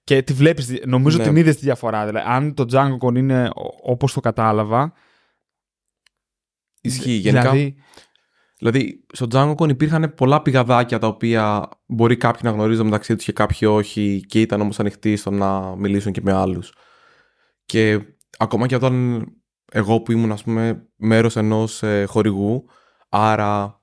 Και τη βλέπεις, νομίζω Ναι. την είδες τη διαφορά. Δηλαδή, αν το DjangoCon είναι όπως το κατάλαβα. Ισχύει. Γενικά, δηλαδή... Δηλαδή, στο DjangoCon υπήρχαν πολλά πηγαδάκια τα οποία μπορεί κάποιοι να γνωρίζουν μεταξύ τους και κάποιοι όχι, και ήταν όμως ανοιχτοί στο να μιλήσουν και με άλλους. Και ακόμα και όταν εγώ που ήμουν, ας πούμε, μέρος ενός ε, χορηγού, άρα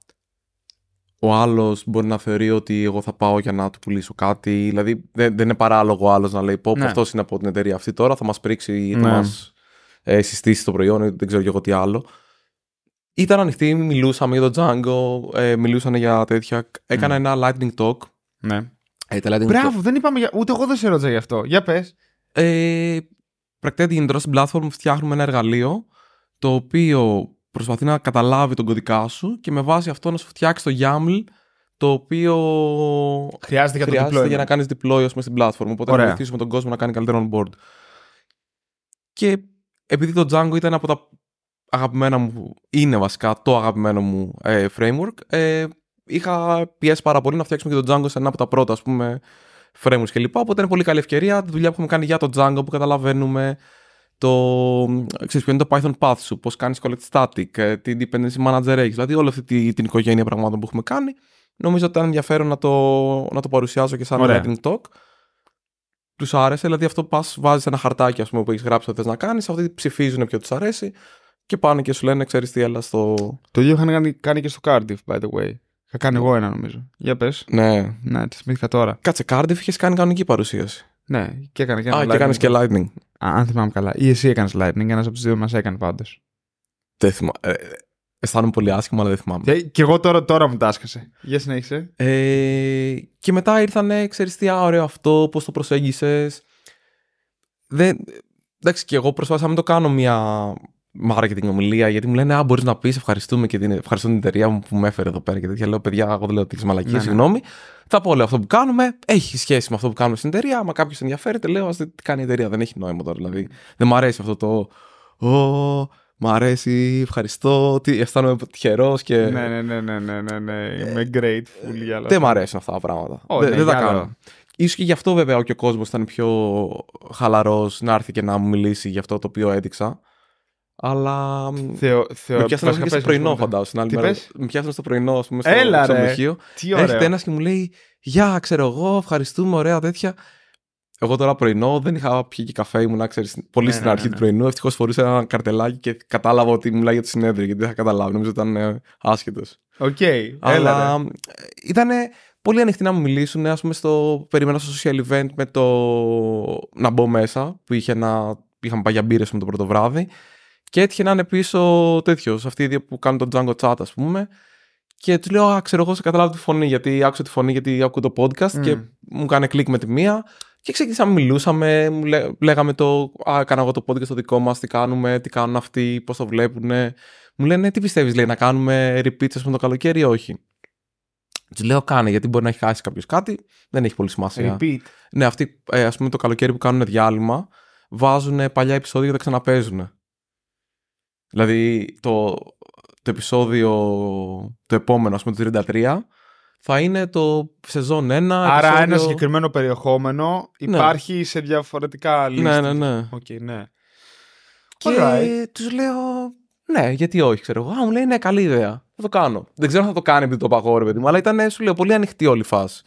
ο άλλος μπορεί να θεωρεί ότι εγώ θα πάω για να του πουλήσω κάτι. Δηλαδή δεν, δεν είναι παράλογο ο άλλος να λέει: Πω, Ναι. αυτός είναι από την εταιρεία αυτή τώρα, θα μας πρίξει ή θα Ναι. μας ε, συστήσει το προϊόν ή δεν ξέρω και εγώ τι άλλο. Ήταν ανοιχτή, μιλούσαμε για τον Django, ε, μιλούσαν για τέτοια. Έκανα ένα lightning talk. Ναι. Ε, τα lightning Μπράβο, δεν είπαμε. Για... Ούτε εγώ δεν σε ρώτησα γι' αυτό. Για πες. Ε, πρακτικά γενικότερα στην platform φτιάχνουμε ένα εργαλείο το οποίο προσπαθεί να καταλάβει τον κωδικά σου και με βάση αυτό να σου φτιάξει το YAML το οποίο Χρειάζεται για το χρειάζεται deployment. για να κάνεις deploy ας πούμε, στην platform. Οπότε Ωραία. να βοηθήσουμε τον κόσμο να κάνει καλύτερο on board. Και επειδή το Django ήταν από τα αγαπημένα μου, είναι βασικά το αγαπημένο μου ε, framework, ε, είχα πιέσει πάρα πολύ να φτιάξουμε και το Django σε ένα από τα πρώτα ας πούμε frameworks κλπ. Οπότε είναι πολύ καλή ευκαιρία. Τη δουλειά που έχουμε κάνει για το Django που καταλαβαίνουμε το, ξέρεις, ποιο είναι το Python path σου, πώς κάνεις collect static, ε, τι dependency manager έχεις, δηλαδή όλη αυτή τη- την οικογένεια πραγμάτων που έχουμε κάνει. Νομίζω ότι ήταν ενδιαφέρον να το, να το παρουσιάσω και σαν Ωραία. lightning talk. Τους άρεσε, δηλαδή αυτό πας βάζεις ένα χαρτάκι ας πούμε, που έχεις γράψει ότι θες να κάνεις, αυτοί ψηφίζουν ποιο τους αρέσει και πάνε και σου λένε, ξέρεις τι, έλα στο. Το ίδιο είχαν κάνει, κάνει και στο Cardiff, by the way. Είχα κάνει εγώ ένα νομίζω. Για πες. Ναι. Ναι, τη θυμήθηκα τώρα. Κάτσε, Cardiff είχες κάνει κανονική παρουσίαση. Ναι, και έκανα και ένα Α, και lightning κάνει και talk. lightning. Α, αν θυμάμαι καλά. Ή εσύ έκανες lightning, ένας από τους δύο μας έκανε πάντως. Δεν θυμάμαι. Ε, ε, αισθάνομαι πολύ άσχημα, αλλά δεν θυμάμαι. Και, και εγώ τώρα, τώρα μου τάσκασε. Για συνέχισε. Ε, και μετά ήρθανε, ξέρεις τι, α, ωραίο αυτό, πώς το προσέγγισες. Δεν, εντάξει, και εγώ προσπάθησα να μην το κάνω μια marketing ομιλία, γιατί μου λένε, α, μπορείς να πεις ευχαριστούμε και την, ευχαριστώ την εταιρεία μου που με έφερε εδώ πέρα και τέτοια. Λέω, παιδιά, εγώ δεν λέω τέτοιες μαλακίες, Ναι, ναι. συγγνώμη. Θα πω, λέω, αυτό που κάνουμε έχει σχέση με αυτό που κάνουμε στην εταιρεία. Άμα κάποιος ενδιαφέρεται, λέω, ας δείτε τι κάνει η εταιρεία. Δεν έχει νόημα τώρα. Δηλαδή, δεν μου αρέσει αυτό το. Ω, μ' αρέσει, ευχαριστώ. Τι, αισθάνομαι τυχερός και. Ναι, ναι, ναι, ναι, ναι, ναι, ναι. Είμαι grateful για όλα Δεν μ' αυτά. αρέσουν αυτά τα πράγματα. Ω, δεν ναι, δεν τα για άλλο. κάνω. Ίσως και γι' αυτό βέβαια και ο κόσμος ήταν πιο χαλαρός να έρθει και να μου μιλήσει για αυτό το οποίο έδειξα. Αλλά μ, Θεω, θεω, με πιάσανε βασικά και στο πες, πρωινό ας πούμε. φαντάζομαι. την άλλη Τι μέρα. πες; Με πιάσανε στο πρωινό ας πούμε, στο Έλα, ρε. ξενοδοχείο. Τι ωραίο. Έρχεται ένας και μου λέει «Γεια, ξέρω εγώ, ευχαριστούμε, ωραία τέτοια». Εγώ τώρα πρωινό δεν είχα πιει και καφέ, ήμουν ξέρεις, πολύ Ναι, στην ναι, αρχή ναι, του ναι. πρωινού. Ευτυχώς φορούσα ένα καρτελάκι και κατάλαβα ότι μιλάει για το συνέδριο, γιατί δεν είχα καταλάβει. Νομίζω ότι ήταν ε, άσχετος. ΟΚ, έλα Αλλά ρε. ήταν πολύ ανοιχτοί να μου μιλήσουν. Α πούμε, στο, περίμενα στο social event με το να μπω μέσα, που είχε ένα, είχαμε πάει για μπύρες με το πρώτο βράδυ. Και έτυχε να είναι πίσω τέτοιος, αυτοί οι δύο που κάνουν τον Django chat, ας πούμε. Και του λέω, Α, ξέρω εγώ, σε καταλάβω τη φωνή, γιατί άκουσα τη φωνή, γιατί ακούω το podcast Μμ. και μου κάνει κλικ με τη μία. Και ξεκινήσαμε, μιλούσαμε, μου λέ, λέγαμε το, Α, έκανα εγώ το podcast το δικό μας, τι κάνουμε, τι κάνουν αυτοί, πώς το βλέπουν. Μου λένε, Τι πιστεύεις, λέει, να κάνουμε repeats, ας πούμε, το καλοκαίρι ή όχι; Του λέω, κάνε, γιατί μπορεί να έχει χάσει κάποιος κάτι, δεν έχει πολύ σημασία. Repeat. Ναι, αυτοί, ε, ας πούμε, το καλοκαίρι που κάνουν διάλειμμα, βάζουν παλιά επεισόδια και τα ξαναπέζουν. Δηλαδή, το, το επεισόδιο, το επόμενο, ας πούμε, το 33, θα είναι το σεζόν 1. Άρα επεισόδιο... ένα συγκεκριμένο περιεχόμενο υπάρχει σε διαφορετικά list. Ναι, ναι, ναι. ΟΚ, ναι. Και Alright. τους λέω, ναι, γιατί όχι, ξέρω εγώ. Α, μου λέει, ναι, καλή ιδέα. Θα το κάνω. Δεν ξέρω αν θα το κάνει επειδή το παγώ, ρε παιδί μου, αλλά ήταν, σου λέω, πολύ ανοιχτή όλη η φάση.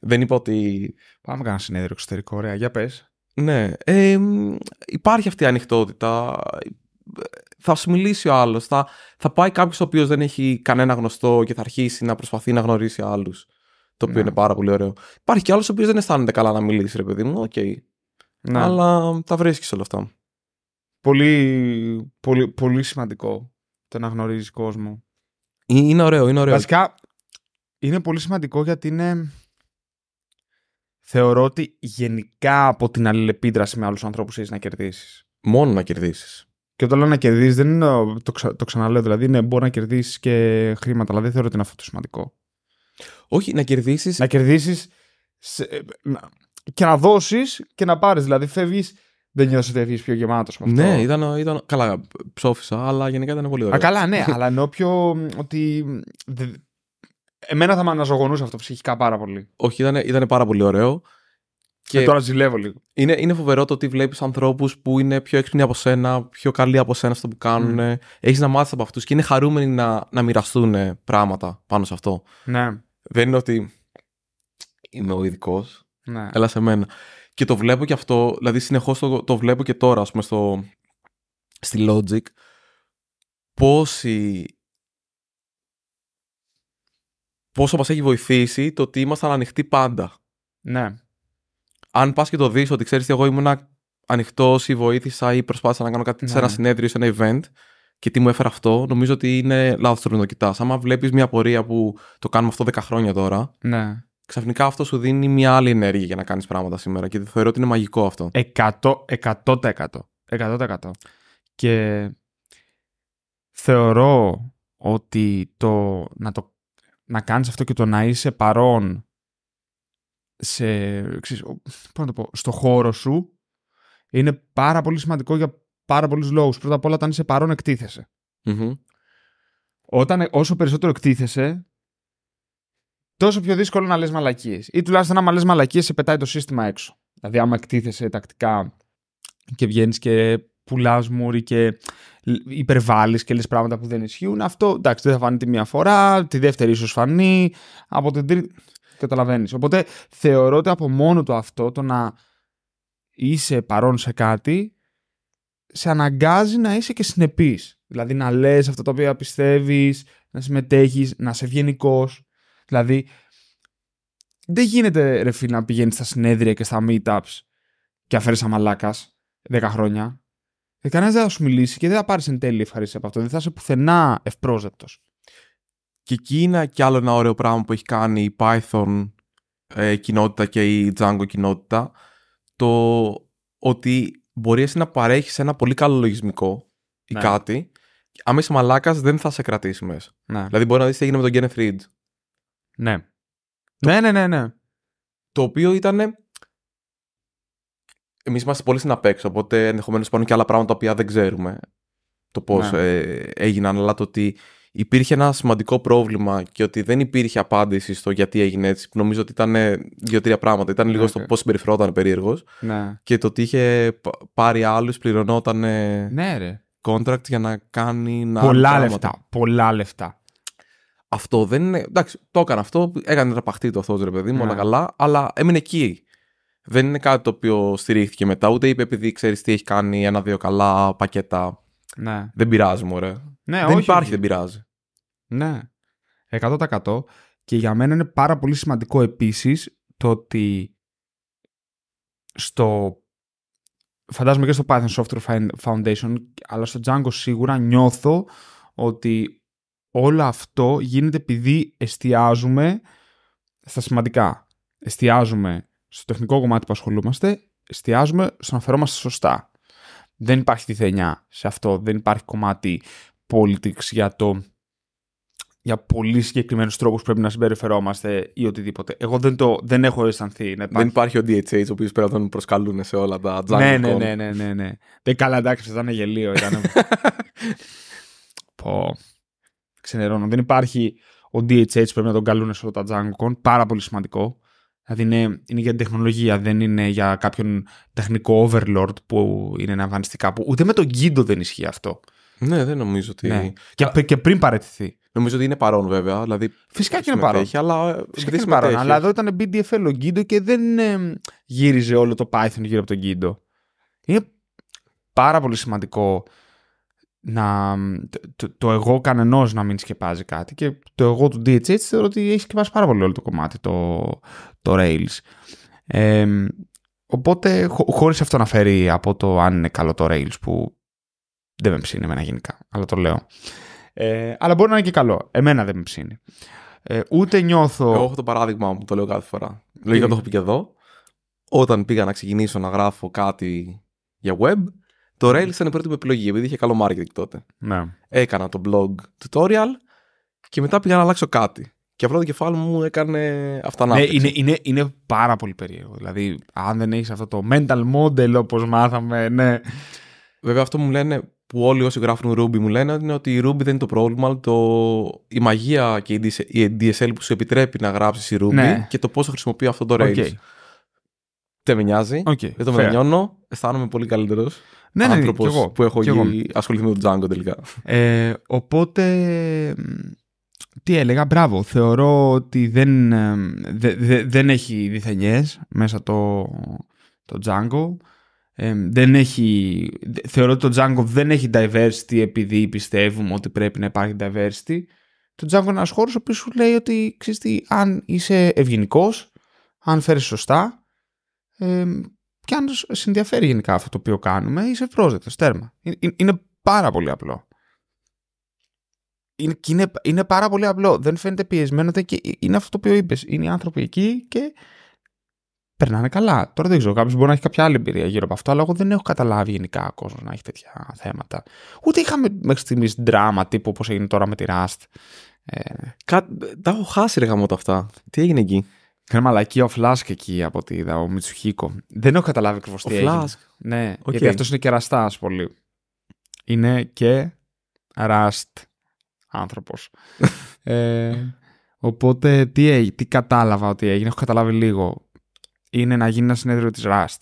Δεν είπα ότι Πάμε κάνα συνέδριο εξωτερικό. Ωραία, για πες. Ναι. Ε, μ, υπάρχει αυτή η ανοιχτότητα. Θα σου μιλήσει ο άλλος. Θα, θα πάει κάποιος ο οποίος δεν έχει κανένα γνωστό και θα αρχίσει να προσπαθεί να γνωρίσει άλλους. Το οποίο Ναι. είναι πάρα πολύ ωραίο. Υπάρχει και άλλος ο οποίος δεν αισθάνεται καλά να μιλήσει, ρε παιδί μου. ΟΚ. Ναι. Αλλά τα βρίσκεις όλα αυτά. Πολύ, πολύ, πολύ σημαντικό το να γνωρίζεις κόσμο. Ε, Είναι ωραίο, είναι ωραίο. Βασικά, είναι πολύ σημαντικό γιατί είναι... Θεωρώ ότι γενικά από την αλληλεπίδραση με άλλους ανθρώπους έχεις να κερδίσεις. Μόνο να κερδίσεις. Και όταν λέω να κερδίσει, δεν είναι. Το, ξα- το ξαναλέω. Δηλαδή, ναι, μπορεί να κερδίσεις και χρήματα, αλλά δεν θεωρώ ότι είναι αυτό το σημαντικό. Όχι, να κερδίσει. Να κερδίσεις και να δώσεις και να πάρεις. Δηλαδή, φεύγεις. Δεν νιώθεις ότι φύγει πιο γεμάτος με αυτό. Ναι, ήταν, ήταν. Καλά, ψόφισα, αλλά γενικά ήταν πολύ ωραίο. Α, καλά, ναι, αλλά εννοώ πιο ότι. δε- Εμένα θα με αναζωογονούσε αυτό ψυχικά πάρα πολύ. Όχι, ήταν, ήταν πάρα πολύ ωραίο. Και Και τώρα ζηλεύω λίγο. Είναι, είναι φοβερό το ότι βλέπεις ανθρώπους που είναι πιο έξυπνοι από σένα, πιο καλοί από σένα στο που κάνουν. Mm. Έχεις να μάθεις από αυτούς και είναι χαρούμενοι να, να μοιραστούν πράγματα πάνω σε αυτό. Ναι, Δεν είναι ότι είμαι ο ειδικός, ναι. έλα σε μένα. Και το βλέπω και αυτό, δηλαδή συνεχώς το, το βλέπω και τώρα, ας πούμε, στο, στη Logic. Πόσοι. Πόσο μας έχει βοηθήσει το ότι ήμασταν ανοιχτοί πάντα. ναι. Αν πας και το δεις ότι ξέρεις ότι εγώ ήμουν ανοιχτός ή βοήθησα ή προσπάθησα να κάνω κάτι σε Ναι. ένα συνέδριο, σε ένα event και τι μου έφερε αυτό, νομίζω ότι είναι λάθος το να το κοιτάς. Άμα βλέπεις μια πορεία που το κάνουμε αυτό 10 χρόνια τώρα, Ναι. ξαφνικά αυτό σου δίνει μια άλλη ενέργεια για να κάνεις πράγματα σήμερα. Και θεωρώ ότι είναι μαγικό αυτό. 100%. 100%. 100%. Και θεωρώ ότι το να, το, να κάνεις αυτό και το να είσαι παρόν σε, ξέρεις, ο- πώς να το πω, στο χώρο σου είναι πάρα πολύ σημαντικό για πάρα πολλούς λόγους. Πρώτα απ' όλα όταν είσαι παρόν εκτίθεσαι. Μμμ. Όταν, όσο περισσότερο εκτίθεσαι, τόσο πιο δύσκολο να λες μαλακίες. Ή τουλάχιστον άμα λες μαλακίες, σε πετάει το σύστημα έξω. Δηλαδή, άμα εκτίθεσαι τακτικά και βγαίνεις και πουλάς μούρι και υπερβάλλεις και λες πράγματα που δεν ισχύουν, αυτό εντάξει, δεν θα φανεί τη μία φορά, τη δεύτερη ίσως φανεί, από την τρίτη. Καταλαβαίνεις. Οπότε θεωρώ ότι από μόνο του αυτό το να είσαι παρόν σε κάτι σε αναγκάζει να είσαι και συνεπής. Δηλαδή να λες αυτά τα οποία πιστεύεις, να συμμετέχεις, να είσαι ευγενικός. Δηλαδή δεν γίνεται ρε φίλε να πηγαίνεις στα συνέδρια και στα meetups και αφαίρεσαι μαλάκας 10 χρόνια. Και κανένας δεν θα σου μιλήσει και δεν θα πάρεις εν τέλει ευχαρίστηση από αυτό. Δεν θα είσαι πουθενά ευπρόσδεκτος. Και εκεί είναι κι άλλο ένα ωραίο πράγμα που έχει κάνει η Python ε, κοινότητα και η Django κοινότητα. Το ότι μπορείς εσύ να παρέχεις ένα πολύ καλό λογισμικό ή Ναι. κάτι. Άμα είσαι μαλάκας δεν θα σε κρατήσει μέσα. Ναι. Δηλαδή μπορεί να δεις τι έγινε με τον Kenneth Reed. ναι. Ναι, ναι, ναι, ναι. Το οποίο ήταν. Εμείς είμαστε πολύ στην απέξω, οπότε ενδεχομένως υπάρχουν και άλλα πράγματα τα οποία δεν ξέρουμε το πώς Ναι. έγιναν, αλλά το ότι υπήρχε ένα σημαντικό πρόβλημα και ότι δεν υπήρχε απάντηση στο γιατί έγινε έτσι, που νομίζω ότι ήταν ε, δύο-τρία πράγματα. Ήταν λίγο Ναι, στο οκ. πώς συμπεριφερόταν περίεργος Ναι. και το ότι είχε πα- πάρει άλλους, πληρωνόταν Ναι, ρε. contract για να κάνει. Να Πολλά πράγματα. λεφτά. Πολλά λεφτά. Αυτό δεν είναι. Εντάξει, το έκανε αυτό. Έκανε ραπαχτή το αυτό, ρε παιδί μου, Ναι. όλα καλά, αλλά έμεινε εκεί. Δεν είναι κάτι το οποίο στηρίχθηκε μετά, ούτε είπε επειδή ξέρεις τι έχει κάνει ένα-δύο καλά πακέτα. Ναι. Δεν πειράζει, μωρέ. Ναι, δεν όχι, υπάρχει, όχι. δεν πειράζει. Ναι. 100%. Και για μένα είναι πάρα πολύ σημαντικό επίσης το ότι στο φαντάζομαι και στο Python Software Foundation αλλά στο Django σίγουρα νιώθω ότι όλο αυτό γίνεται επειδή εστιάζουμε στα σημαντικά. Εστιάζουμε στο τεχνικό κομμάτι που ασχολούμαστε, εστιάζουμε στο να φερόμαστε σωστά. Δεν υπάρχει τυθενιά σε αυτό, δεν υπάρχει κομμάτι politics για το για πολύ συγκεκριμένους τρόπους πρέπει να συμπεριφερόμαστε ή οτιδήποτε. Εγώ δεν, το, δεν έχω αισθανθεί να Δεν υπάρχει. υπάρχει ο DHH, ο οποίος πρέπει να τον προσκαλούν σε όλα τα Django. Ναι, ναι, Con. ναι, ναι, ναι, ναι. Δεν καλά, εντάξει, αυτό ήταν γελίο. Ήταν... Πω. Ξενερώνω. Δεν υπάρχει ο DHH πρέπει να τον καλούν σε όλα τα DjangoCon. Πάρα πολύ σημαντικό. Δηλαδή είναι, είναι για την τεχνολογία, δεν είναι για κάποιον τεχνικό overlord που είναι εμφανιστικά. Που ούτε με τον Guido δεν ισχύει αυτό. Ναι, δεν νομίζω ότι. Ναι. Και, και πριν παραιτηθεί. Νομίζω ότι είναι παρόν βέβαια. Δηλαδή, Φυσικά και είναι παρόν. συμμετέχει, Αλλά ε, Φυσικά επειδή και είναι παρόν. συμμετέχει, Αλλά εδώ ήταν BDFL ο Guido και δεν ε, γύριζε όλο το Python γύρω από τον Guido. Είναι πάρα πολύ σημαντικό να, το, το, το εγώ κανενός να μην σκεπάζει κάτι και το εγώ του DHH θεωρώ ότι έχει σκεπάσει πάρα πολύ όλο το κομμάτι, το, το Rails. Ε, οπότε, χω, χωρίς αυτό να φέρει από το αν είναι καλό το Rails που δεν με ψήνει εμένα γενικά, αλλά το λέω. Ε, αλλά μπορεί να είναι και καλό. Εμένα δεν με ψήνει. Ε, ούτε νιώθω. Εγώ έχω το παράδειγμα μου, το λέω κάθε φορά. Λογικά το έχω πει και εδώ. Όταν πήγα να ξεκινήσω να γράφω κάτι για web, το Rails ήταν η πρώτη μου επιλογή, επειδή είχε καλό marketing τότε. Ναι. Έκανα το blog tutorial και μετά πήγα να αλλάξω κάτι. Και αυτό το κεφάλι μου έκανε Ναι, αυτανάπτυξη. είναι, είναι, είναι πάρα πολύ περίεργο. Δηλαδή, αν δεν έχεις αυτό το mental model όπως μάθαμε, ναι. Βέβαια, αυτό μου λένε που όλοι όσοι γράφουν Ruby μου λένε είναι ότι η Ruby δεν είναι το πρόβλημα, αλλά το... η μαγεία και η DSL, η DSL που σου επιτρέπει να γράψεις η Ruby Ναι. και το πόσο χρησιμοποιεί αυτό το Rails. ΟΚ. Δεν με νοιάζει. ΟΚ, Δεν το fair. μετανιώνω. Αισθάνομαι πολύ καλύτερος Ναι, ναι, άνθρωπος κι εγώ, που έχω κι εγώ. γι- ασχοληθεί με τον Django τελικά. Ε, οπότε, μ, τι έλεγα, μπράβο. Θεωρώ ότι δεν, ε, δε- δε- δεν έχει ευθενιές μέσα το, το Django. Ε, δεν έχει, δε- θεωρώ ότι το Django δεν έχει diversity επειδή πιστεύουμε ότι πρέπει να υπάρχει diversity. Το Django είναι ένας χώρος ο οποίος σου λέει ότι ξέρεις τι, αν είσαι ευγενικός, αν φέρεις σωστά ε, και αν σε ενδιαφέρει γενικά αυτό το οποίο κάνουμε, είσαι ευπρόσδεκτος, τέρμα. Ε- ε- Είναι πάρα πολύ απλό. είναι, και είναι, είναι πάρα πολύ απλό. Δεν φαίνεται πιεσμένο και είναι αυτό το οποίο είπες. Είναι οι άνθρωποι εκεί και περνάνε καλά. Τώρα δεν ξέρω, κάποιος μπορεί να έχει κάποια άλλη εμπειρία γύρω από αυτό, αλλά εγώ δεν έχω καταλάβει γενικά ο κόσμος να έχει τέτοια θέματα. Ούτε είχαμε μέχρι στιγμής δράμα τύπου όπως έγινε τώρα με τη Rust. Ε... Κα... Τα έχω χάσει ρε γαμώτα αυτά. Τι έγινε εκεί; Κάνει μαλακή ο Φλάσκ εκεί από ό,τι είδα, ο Μιτσουχίκο. Δεν έχω καταλάβει ακριβώς τι έγινε. Φλάσκ. Ναι, okay. γιατί αυτός είναι και ραστάς πολύ. Είναι και ραστ άνθρωπος. ε, οπότε τι, τι κατάλαβα ότι έγινε, έχω καταλάβει λίγο είναι να γίνει ένα συνέδριο της Rust.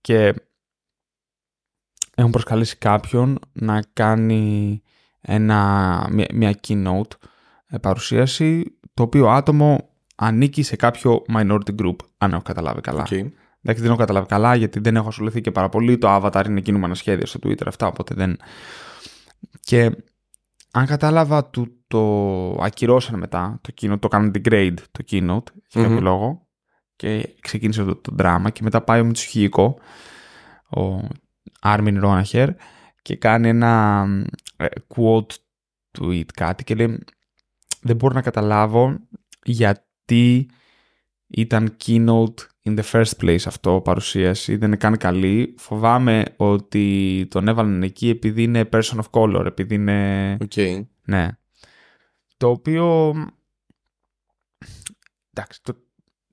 Και έχουν προσκαλέσει κάποιον να κάνει ένα, μια, μια keynote ε, παρουσίαση το οποίο άτομο ανήκει σε κάποιο minority group, αν έχω καταλάβει καλά. Okay. δεν έχω καταλάβει καλά γιατί δεν έχω ασχοληθεί και πάρα πολύ. Το avatar είναι κινούμενα σχέδια στο Twitter αυτά, οπότε δεν... Και αν κατάλαβα, του το ακυρώσαν μετά το keynote, το κάνουν degrade το keynote, για κάποιο λόγο και ξεκίνησε το, το δράμα και μετά πάει ο Μιτσουχίκο, ο Άρμιν Ρόναχερ και κάνει ένα ε, quote tweet κάτι και λέει δεν μπορώ να καταλάβω γιατί ήταν keynote in the first place αυτό παρουσίαση, δεν είναι καν καλή. Φοβάμαι ότι τον έβαλαν εκεί επειδή είναι person of color, επειδή είναι... Okay. Ναι. Το οποίο... Εντάξει, το,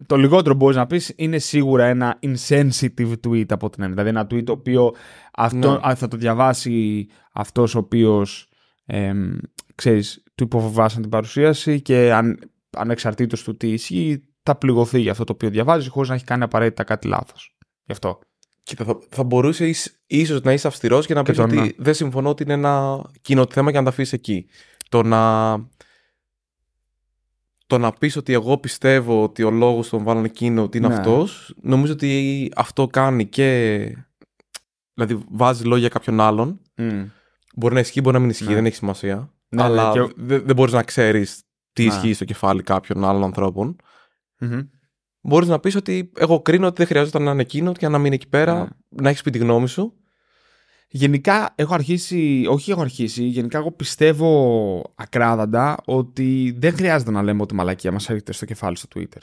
το λιγότερο μπορείς να πεις είναι σίγουρα ένα insensitive tweet από την έννοια. Δηλαδή ένα tweet το οποίο αυτό, ναι. θα το διαβάσει αυτός ο οποίος ξέρεις, του υποβάσαν την παρουσίαση και αν, ανεξαρτήτως του τι ισχύει θα πληγωθεί για αυτό το οποίο διαβάζει χωρίς να έχει κάνει απαραίτητα κάτι λάθος. Γι' αυτό. Κοίτα, θα, θα μπορούσε ίσως να είσαι αυστηρός και να πεις ότι δεν συμφωνώ ότι είναι ένα κοινό θέμα και να τα αφήσεις εκεί. Το να το να πεις ότι εγώ πιστεύω ότι ο λόγος τον βάλανε εκείνο ότι είναι ναι. αυτός, νομίζω ότι αυτό κάνει και... Δηλαδή βάζει λόγια κάποιον άλλον. Mm. Μπορεί να ισχύει, μπορεί να μην ισχύει, ναι. δεν έχει σημασία. Ναι, αλλά και... δεν, δεν μπορείς να ξέρεις τι ναι. ισχύει στο κεφάλι κάποιων άλλων ανθρώπων. Mm-hmm. Μπορείς να πεις ότι εγώ κρίνω ότι δεν χρειάζεται να είναι εκείνο και να μείνει εκεί πέρα, ναι. να έχεις πει τη γνώμη σου. Γενικά έχω αρχίσει, όχι έχω αρχίσει, γενικά εγώ πιστεύω ακράδαντα ότι δεν χρειάζεται να λέμε ότι η μαλακία μας έρχεται στο κεφάλι στο Twitter.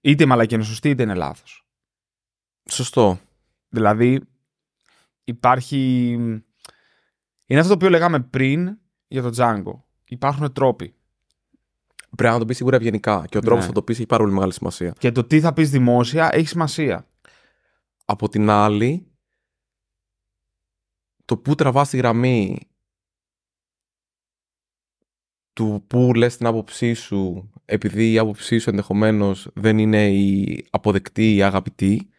Είτε η μαλακία είναι σωστή είτε είναι λάθος. Σωστό. Δηλαδή υπάρχει... Είναι αυτό το οποίο λέγαμε πριν για το Django. Υπάρχουν τρόποι. Πρέπει να το πεις σίγουρα ευγενικά. Και ο τρόπος ναι. που θα το πεις έχει πάρα πολύ μεγάλη σημασία. Και το τι θα πεις δημόσια έχει σημασία. Από την άλλη, το πού τραβάς τη γραμμή του πού λες την άποψή σου επειδή η άποψή σου ενδεχομένως δεν είναι η αποδεκτή ή αγαπητή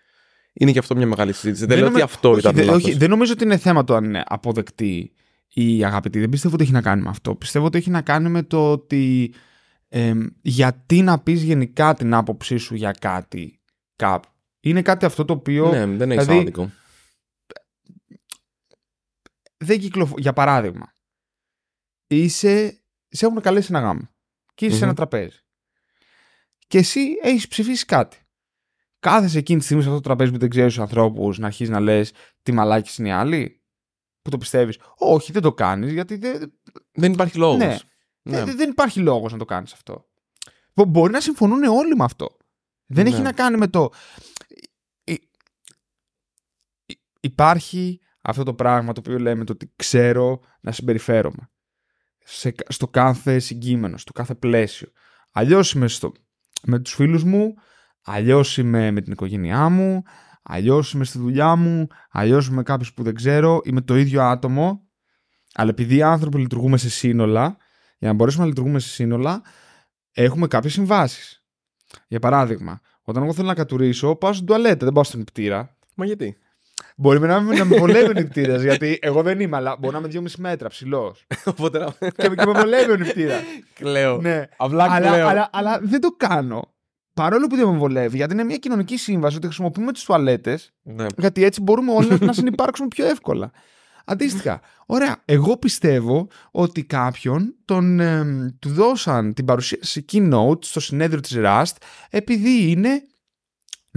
είναι και αυτό μια μεγάλη συζήτηση. Δεν, λέω ότι αυτό όχι, ήταν δεν, όχι, δεν νομίζω ότι είναι θέμα το αν είναι αποδεκτή ή αγαπητή. Δεν πιστεύω ότι έχει να κάνει με αυτό. Πιστεύω ότι έχει να κάνει με το ότι ε, γιατί να πεις γενικά την άποψή σου για κάτι κάπου. Είναι κάτι αυτό το οποίο... Ναι, δεν έχει δηλαδή, δεν κυκλοφορεί. Για παράδειγμα, είσαι, σε έχουν καλέσει ένα γάμο και εισαι σε ένα τραπέζι. Και εσύ έχεις ψηφίσει κάτι. Κάθεσαι εκείνη τη στιγμή σε αυτό το τραπέζι που δεν ξέρεις τους ανθρώπους να αρχίσει να λες τι μαλάκι είναι οι άλλοι. Που το πιστεύεις. Όχι, δεν το κάνεις γιατί δεν. Δεν υπάρχει λόγος. Ναι. ναι. Δεν, δεν υπάρχει λόγος να το κάνεις αυτό. Μπορεί να συμφωνούν όλοι με αυτό. Δεν έχει ναι. να κάνει με το. Υπάρχει αυτό το πράγμα το οποίο λέμε το ότι ξέρω να συμπεριφέρομαι σε, στο κάθε συγκείμενο, στο κάθε πλαίσιο. Αλλιώς είμαι στο, με τους φίλους μου, αλλιώς είμαι με την οικογένειά μου, αλλιώς είμαι στη δουλειά μου, αλλιώς είμαι κάποιο που δεν ξέρω, είμαι το ίδιο άτομο, αλλά επειδή οι άνθρωποι λειτουργούμε σε σύνολα, για να μπορέσουμε να λειτουργούμε σε σύνολα, έχουμε κάποιες συμβάσεις. Για παράδειγμα, όταν εγώ θέλω να κατουρίσω, πάω στην τουαλέτα, δεν πάω στην πτήρα. Μα γιατί; Μπορεί να, να με βολεύει ο νηπτήρας, γιατί εγώ δεν είμαι, αλλά μπορεί να είμαι 2,5 μέτρα ψηλός. Οπότε να. και, και με βολεύει ο νηπτήρα. Κλαίω. Ναι. Απλά αλλά, κλαίω. Αλλά, αλλά, δεν το κάνω. Παρόλο που δεν με βολεύει, γιατί είναι μια κοινωνική σύμβαση ότι χρησιμοποιούμε τις τουαλέτες, ναι. γιατί έτσι μπορούμε όλοι να συνεπάρξουμε πιο εύκολα. Αντίστοιχα, ωραία, εγώ πιστεύω ότι κάποιον τον, ε, του δώσαν την παρουσίαση keynote στο συνέδριο της Rust επειδή είναι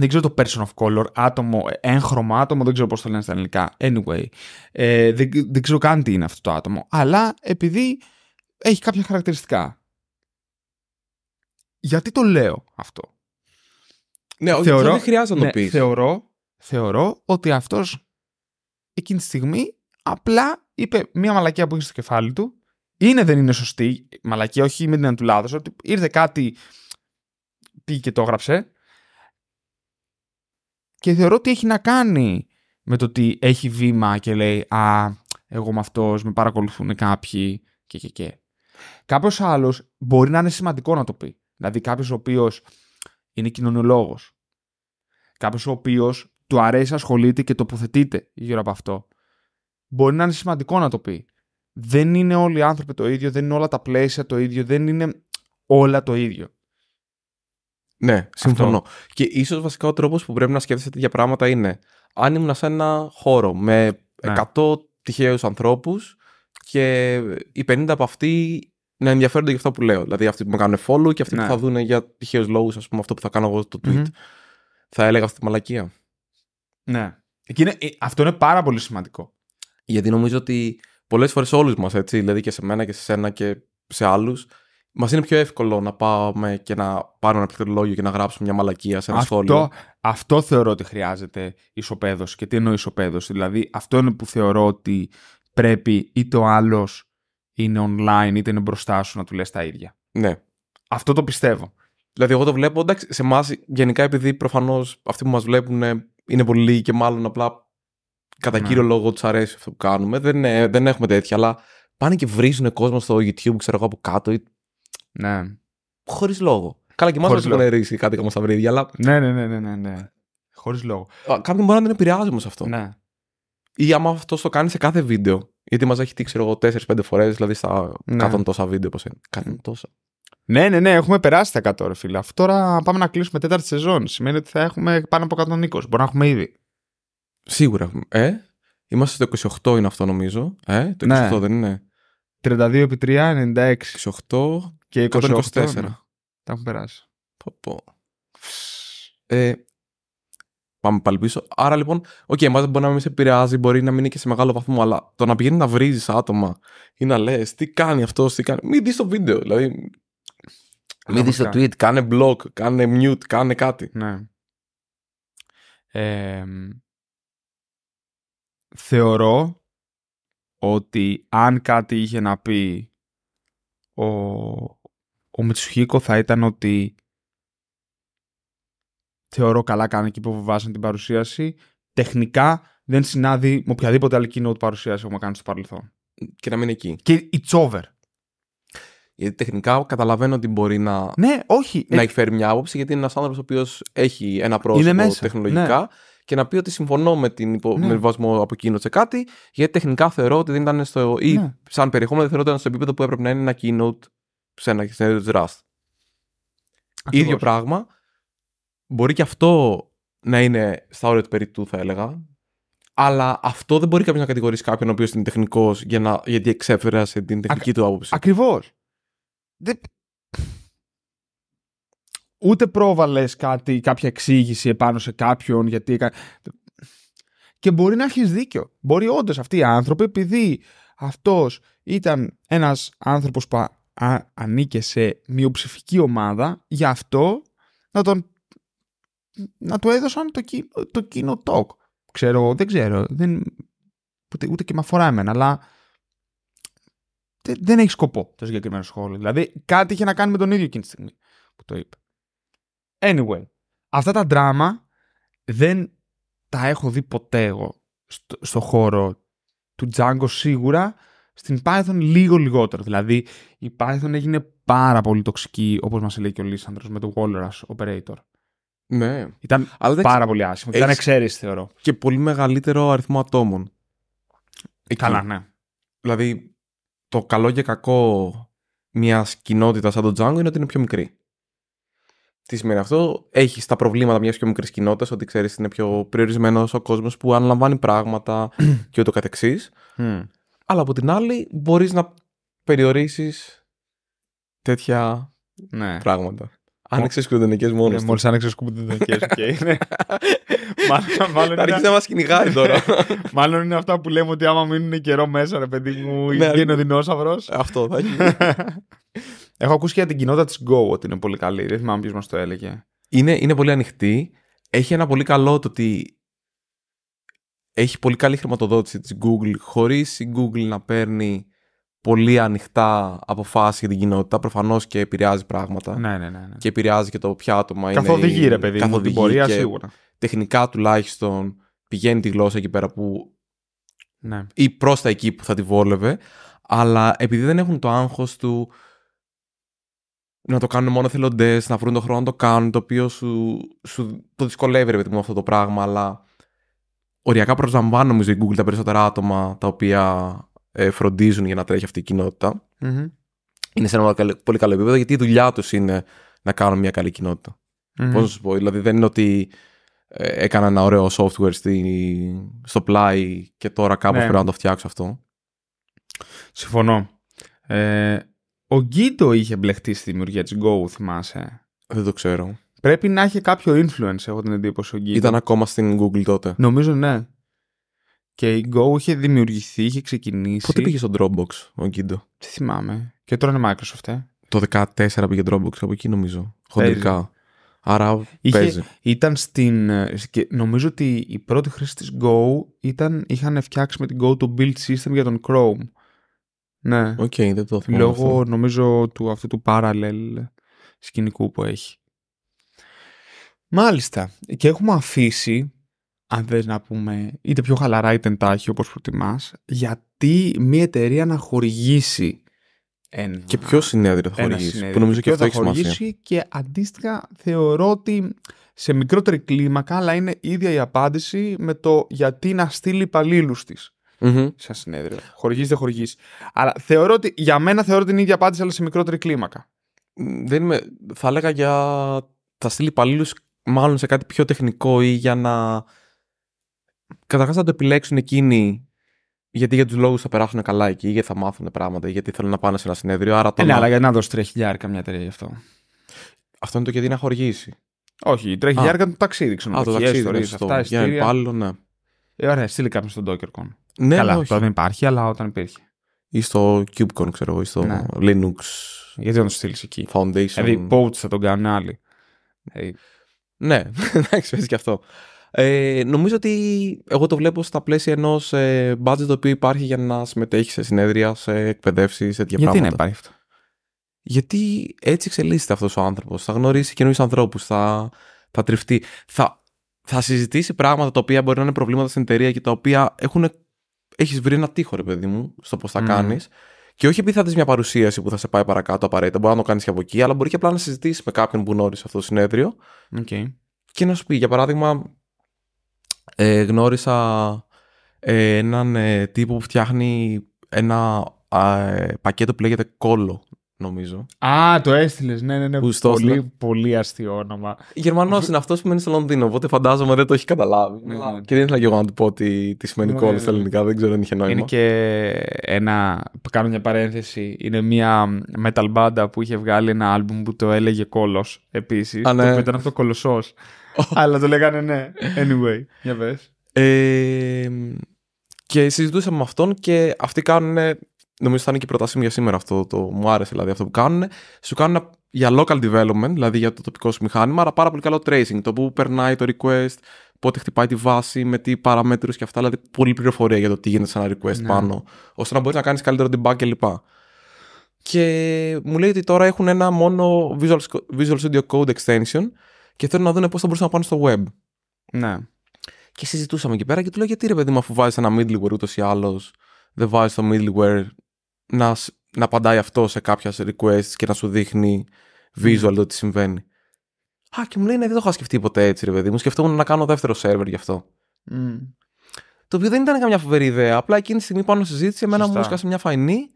δεν ξέρω το person of color, άτομο, έγχρωμα άτομο, δεν ξέρω πώς το λένε στα ελληνικά. Anyway, ε, δεν, δεν ξέρω καν τι είναι αυτό το άτομο. Αλλά επειδή έχει κάποια χαρακτηριστικά. Γιατί το λέω αυτό; Ναι, όχι, Θεωρώ- δεν χρειάζεται να Ναι, το πεις. θεωρώ, θεωρώ ότι αυτός εκείνη τη στιγμή απλά είπε μία μαλακία που είχε στο κεφάλι του. Είναι, δεν είναι σωστή. Μαλακία, όχι με την έννοια του λάθος. Ότι ήρθε κάτι, πήγε και το έγραψε. Και θεωρώ ότι έχει να κάνει με το ότι έχει βήμα και λέει «Α, εγώ με αυτός, με παρακολουθούν κάποιοι» και και και. Κάποιος άλλος μπορεί να είναι σημαντικό να το πει. Δηλαδή κάποιος ο οποίος είναι κοινωνιολόγος. Κάποιος ο οποίος του αρέσει, ασχολείται και τοποθετείται γύρω από αυτό. Μπορεί να είναι σημαντικό να το πει. Δεν είναι όλοι οι άνθρωποι το ίδιο, δεν είναι όλα τα πλαίσια το ίδιο, δεν είναι όλα το ίδιο. Ναι, συμφωνώ. Και ίσως βασικά ο τρόπος που πρέπει να σκέφτεσαι τέτοια πράγματα είναι αν ήμουν σε ένα χώρο με Ναι. 100 τυχαίους ανθρώπους και οι 50 από αυτοί να ενδιαφέρονται για αυτό που λέω. Δηλαδή αυτοί που με κάνουν follow και αυτοί Ναι. που θα δουν για τυχαίους λόγους, ας πούμε, αυτό που θα κάνω εγώ στο tweet. Μμμ. Θα έλεγα αυτή τη μαλακία. Ναι. Εκεί είναι- ε, αυτό είναι πάρα πολύ σημαντικό. Γιατί νομίζω ότι πολλές φορές όλους μας, έτσι, δηλαδή και σε μένα και σε σένα και σε άλλους, μας είναι πιο εύκολο να πάμε και να πάρουμε ένα πληκτρολόγιο και να γράψουμε μια μαλακία σε ένα σχόλιο. Αυτό, αυτό θεωρώ ότι χρειάζεται ισοπαίδωση. Και τι εννοώ ισοπαίδωση; Δηλαδή, αυτό είναι που θεωρώ ότι πρέπει είτε ο άλλος είναι online είτε είναι μπροστά σου να του λες τα ίδια. Ναι. Αυτό το πιστεύω. Δηλαδή, εγώ το βλέπω, εντάξει, σε εμάς γενικά επειδή προφανώς αυτοί που μας βλέπουν ε, είναι πολύ λίγοι και μάλλον απλά κατά Ναι. κύριο λόγο τους αρέσει αυτό που κάνουμε. Δεν, ε, δεν έχουμε τέτοια, αλλά πάνε και βρίζουν κόσμο στο YouTube, ξέρω εγώ από κάτω, Ναι. χωρίς λόγο. Καλά, και εμάς Χωρίς μας έχουν ρίσει κάτι κομμάτι στα βρύδια, αλλά Ναι, ναι, ναι, ναι, ναι, ναι. Χωρίς λόγο. α, κάποιον μπορεί να την επηρεάζει όμως αυτό. Ναι. Ή άμα αυτό το κάνει σε κάθε βίντεο. Γιατί μας έχει τύξει, ξέρω εγώ, 4-5 φορές, δηλαδή στα Ναι. 100 τόσα βίντεο. Πώς είναι. 100 τόσα. ναι, ναι, ναι, έχουμε περάσει τα 100 ρε φίλε. Αυτό τώρα πάμε να κλείσουμε τέταρτη σεζόν. Σημαίνει ότι θα έχουμε πάνω από 120. Μπορεί να έχουμε ήδη. Σίγουρα έχουμε. Ε, είμαστε στο 28 είναι αυτό νομίζω. Ε, το 28 Ναι. δεν είναι. 32 επί 3, 96 28 και 28. 124. ναι. Τα έχουμε περάσει. Πω, πω. Ε, πάμε πάλι πίσω. Άρα λοιπόν, οκ, εμάς μπορεί να μην σε επηρεάζει, μπορεί να μην είναι και σε μεγάλο βαθμό, αλλά το να πηγαίνει να βρίζεις άτομα ή να λες τι κάνει αυτός, τι κάνει. Μην δεις το βίντεο. Δηλαδή, μην δεις το Πραγματικά. tweet, κάνε block, κάνε mute, κάνε κάτι. Ναι. Ε, θεωρώ ότι αν κάτι είχε να πει ο, ο Μιτσουχίκο θα ήταν ότι θεωρώ καλά κάνει και υποβιβάσαν την παρουσίαση. Τεχνικά δεν συνάδει με οποιαδήποτε άλλη keynote παρουσίαση έχουμε κάνει στο παρελθόν. Και να μην είναι εκεί. Και it's over. Γιατί τεχνικά καταλαβαίνω ότι μπορεί να, Ναι, όχι. να Ε, εκφέρει μια άποψη, γιατί είναι ένας άνθρωπος ο οποίος έχει ένα πρόσωπο Είναι μέσα, τεχνολογικά και να πει ότι συμφωνώ με την υπο... Ναι. με βασμό από εκείνο σε κάτι, γιατί τεχνικά θεωρώ ότι δεν ήταν στο. ή Ναι. σαν περιεχόμενο δεν θεωρώ ότι ήταν στο επίπεδο που έπρεπε να είναι ένα keynote σε ένα συνέδριο τη Rust. ακριβώς. ίδιο πράγμα. Μπορεί και αυτό να είναι στα όρια του περιττού, θα έλεγα. Αλλά αυτό δεν μπορεί κάποιος να κατηγορήσει κάποιον ο οποίος είναι τεχνικός για να... γιατί εξέφερασε την τεχνική του άποψη. Ακριβώς. Δεν... Ούτε πρόβαλες κάτι, κάποια εξήγηση επάνω σε κάποιον γιατί έκα- Και μπορεί να έχεις δίκιο. Μπορεί όντως αυτοί οι άνθρωποι, επειδή αυτός ήταν ένας άνθρωπος που α- α- ανήκε σε μειοψηφική ομάδα, γι' αυτό να τον να του έδωσαν το, κι- το κοινό talk. Ξέρω, δεν ξέρω. Δεν, ούτε, ούτε και με αφορά εμένα, αλλά δεν, δεν έχει σκοπό το συγκεκριμένο σχόλιο. Δηλαδή κάτι είχε να κάνει με τον ίδιο εκείνη τη στιγμή που το είπε. Anyway, αυτά τα δράμα δεν τα έχω δει ποτέ εγώ στο, στο χώρο του Django σίγουρα. Στην Python λίγο λιγότερο. Δηλαδή η Python έγινε πάρα πολύ τοξική όπως μας λέει και ο Λίσανδρος με το Walrus Operator. Ναι. Ήταν Αλλά δεν πάρα πολύ άσχημο. Ήταν έχεις- εξαίρεση θεωρώ. και πολύ μεγαλύτερο αριθμό ατόμων. Εκεί. Καλά, ναι. Δηλαδή, το καλό και κακό μιας κοινότητας σαν το Django είναι ότι είναι πιο μικρή. Τι σημαίνει αυτό, έχεις τα προβλήματα μιας πιο μικρής κοινότητας, ότι ξέρεις είναι πιο περιορισμένος ο κόσμος που αναλαμβάνει πράγματα και ούτω καθεξής. Μμ. Αλλά από την άλλη, μπορείς να περιορίσεις τέτοια Ναι. πράγματα. Άνοιξε σκουντενικέ μόνος. Ναι, Μόλις άνοιξε σκουντενικέ, οκ. ναι. Μάλλον- Μάλλον Θα αρχίσει είναι- να μας κυνηγάει τώρα. μάλλον είναι αυτά που λέμε ότι άμα μείνουν καιρό μέσα, ρε παιδί μου, Ναι, γίνει ο δεινόσαυρος. Αυτό θα έχει. Έχω ακούσει και για την κοινότητα της Go ότι είναι πολύ καλή. Δεν θυμάμαι ποιος μας το έλεγε. είναι, είναι πολύ ανοιχτή. Έχει ένα πολύ καλό το ότι έχει πολύ καλή χρηματοδότηση της Google χωρίς η Google να παίρνει πολύ ανοιχτά αποφάσεις για την κοινότητα. Προφανώς και επηρεάζει πράγματα. Ναι, ναι, ναι. ναι. Και επηρεάζει και το ποια άτομα είναι. Καθοδηγεί, ρε παιδί μου, την καθοδηγεί πορεία και σίγουρα. Τεχνικά τουλάχιστον πηγαίνει τη γλώσσα εκεί πέρα που Ναι. ή προς τα εκεί που θα τη βόλευε, αλλά επειδή δεν έχουν το άγχος του να το κάνουν μόνο θελοντέ, να βρουν τον χρόνο να το κάνουν, το οποίο σου, σου το δυσκολεύει ρε παιδί μου αυτό το πράγμα, αλλά οριακά προσλαμβάνει νομίζω η Google τα περισσότερα άτομα τα οποία ε, φροντίζουν για να τρέχει αυτή η κοινότητα. Μμμ. Είναι σε ένα πολύ καλό- πολύ καλό επίπεδο γιατί η δουλειά τους είναι να κάνουν μια καλή κοινότητα. Μμμ. Πώς να σου πω, δηλαδή δεν είναι ότι ε, έκανα ένα ωραίο software στη, στο πλάι και τώρα κάπως Ναι. πρέπει να το φτιάξω αυτό. Συμφωνώ. Ε, ο Γκίτο είχε μπλεχτεί στη δημιουργία της Go, θυμάσαι; Δεν το ξέρω. Πρέπει να έχει κάποιο influence, έχω την εντύπωση ο Γκίτο. Ήταν ακόμα στην Google τότε. Νομίζω ναι. Και η Go είχε δημιουργηθεί, είχε ξεκινήσει. Πότε πήγε στο Dropbox ο Γκίντο. Τι θυμάμαι. Και τώρα είναι Microsoft, ε. Το 14 πήγε Dropbox από εκεί νομίζω. Χοντρικά. Άρα Είχε- παίζει. Ήταν στην. ε, και νομίζω ότι η πρώτη χρήση της Go ήταν, είχαν φτιάξει με την Go το build system για τον Chrome. Ναι. Οκ, δεν το θυμάμαι. Λόγω αυτό. νομίζω του αυτού του parallel σκηνικού που έχει. Μάλιστα. Και έχουμε αφήσει, αν θες να πούμε, είτε πιο χαλαρά είτε εν τάχει όπως προτιμάς, γιατί μια εταιρεία να χορηγήσει ένα, Και ποιο συνέδριο θα ένα χορηγήσει. συνέδριο. Που νομίζω και ποιο αυτό θα έχει σημασία. χορηγήσει και αντίστοιχα θεωρώ ότι σε μικρότερη κλίμακα, αλλά είναι ίδια η απάντηση με το γιατί να στείλει υπαλλήλους της Μμμ. σε ένα συνέδριο. Χορηγήσει, δεν χορηγήσει. Αλλά θεωρώ ότι, για μένα θεωρώ ότι είναι η ίδια απάντηση, αλλά σε μικρότερη κλίμακα. Δεν είμαι, θα έλεγα για. Θα στείλει υπαλλήλους μάλλον σε κάτι πιο τεχνικό ή για να. Καταρχάς θα το επιλέξουν εκείνοι γιατί για τους λόγους θα περάσουν καλά εκεί, γιατί θα μάθουν πράγματα, ή γιατί θέλουν να πάνε σε ένα συνέδριο. Άρα το Ε, ναι, να- αλλά γιατί να δώσει τρία χιλιάρικα μια εταιρεία γι' αυτό. Αυτό είναι το γιατί να χορηγήσει. Όχι, τρία χιλιάρικα είναι το ταξίδι, Α, ξέρω. το ταξίδι είναι σωστό. αυτά, Για ένα ειστήρια. υπάλληλο, ναι. Ε, ωραία, στείλει κάποιον στον DockerCon. Ναι, Καλά, ναι, όχι. τώρα δεν υπάρχει, αλλά όταν υπήρχε. Ή στο CubeCon, ξέρω εγώ, ή στο Ναι. Linux Γιατί να το στείλεις εκεί; Foundation. Δηλαδή, poach θα τον κάνουν άλλοι. Ε, Ναι, εντάξει, παίζει και αυτό. Ε, νομίζω ότι εγώ το βλέπω στα πλαίσια ενός ε, budget το οποίο υπάρχει για να συμμετέχεις σε συνέδρια, σε εκπαιδεύσεις, σε τέτοια γιατί να πράγματα. υπάρχει αυτό; Γιατί έτσι εξελίσσεται αυτός ο άνθρωπος. Θα γνωρίσει καινούριους ανθρώπους, θα, θα τριφτεί. Θα, θα συζητήσει πράγματα τα οποία μπορεί να είναι προβλήματα στην εταιρεία και τα οποία έχουν. Έχεις βρει ένα τείχο, ρε παιδί μου, στο πώς θα Μμμ. κάνεις. Και όχι επειδή θα δεις μια παρουσίαση που θα σε πάει παρακάτω απαραίτητα. Μπορεί να το κάνεις και από εκεί, αλλά μπορεί και απλά να συζητήσεις με κάποιον που γνώρισες αυτό το συνέδριο Okay. και να σου πει, για παράδειγμα, ε, γνώρισα ε, έναν ε, τύπο που φτιάχνει ένα α, ε, πακέτο που λέγεται κόλλο, νομίζω. Α, το έστειλες. Ναι, ναι, ναι. Που στο πολύ, έστειλα. πολύ αστείο όνομα. Γερμανός είναι αυτός που μένει στο Λονδίνο, οπότε φαντάζομαι δεν το έχει καταλάβει. Ναι, ναι. Και δεν ήθελα και εγώ να του πω τι, τι σημαίνει Ναι, κόλλο ναι, στα ναι. ελληνικά, δεν ξέρω αν είχε νόημα. Είναι και ένα. Κάνω μια παρένθεση. Είναι μια metal banda που είχε βγάλει ένα album που το έλεγε κόλο επίσης. Α, ναι. Το οποίο ήταν αυτό κολοσσός. Αλλά το λέγανε ναι. Anyway, για πες. Ε, και συζητούσαμε με αυτόν και αυτοί κάνουν. Νομίζω θα είναι και η πρότασή μου για σήμερα αυτό. Το, μου άρεσε δηλαδή αυτό που κάνουν. Σου κάνουν για local development, δηλαδή για το τοπικό σου μηχάνημα, αλλά πάρα πολύ καλό tracing. Το που περνάει το request, πότε χτυπάει τη βάση, με τι παραμέτρους και αυτά. Δηλαδή πολλή πληροφορία για το τι γίνεται σε ένα request Ναι. πάνω, ώστε να μπορείς να κάνεις καλύτερο debug κλπ. Και μου λέει ότι τώρα έχουν ένα μόνο Visual, Visual Studio Code extension και θέλουν να δουν πώς θα μπορούσαν να πάνε στο web. Ναι. Και συζητούσαμε εκεί πέρα και του λέω: Γιατί ρε παιδί μου, αφού βάζεις ένα middleware ούτως ή άλλως, δεν βάζεις το middleware να, σ- να απαντάει αυτό σε κάποια requests και να σου δείχνει visual το τι συμβαίνει. Α, και μου λέει: Ναι, δεν το είχα σκεφτεί ποτέ έτσι, ρε παιδί μου. Σκεφτόμουν να κάνω δεύτερο server γι' αυτό. Μμ. Το οποίο δεν ήταν καμιά φοβερή ιδέα. Απλά εκείνη τη στιγμή πάνω στη συζήτηση, εμένα μου Σωστά. έσκασε μια φαϊνή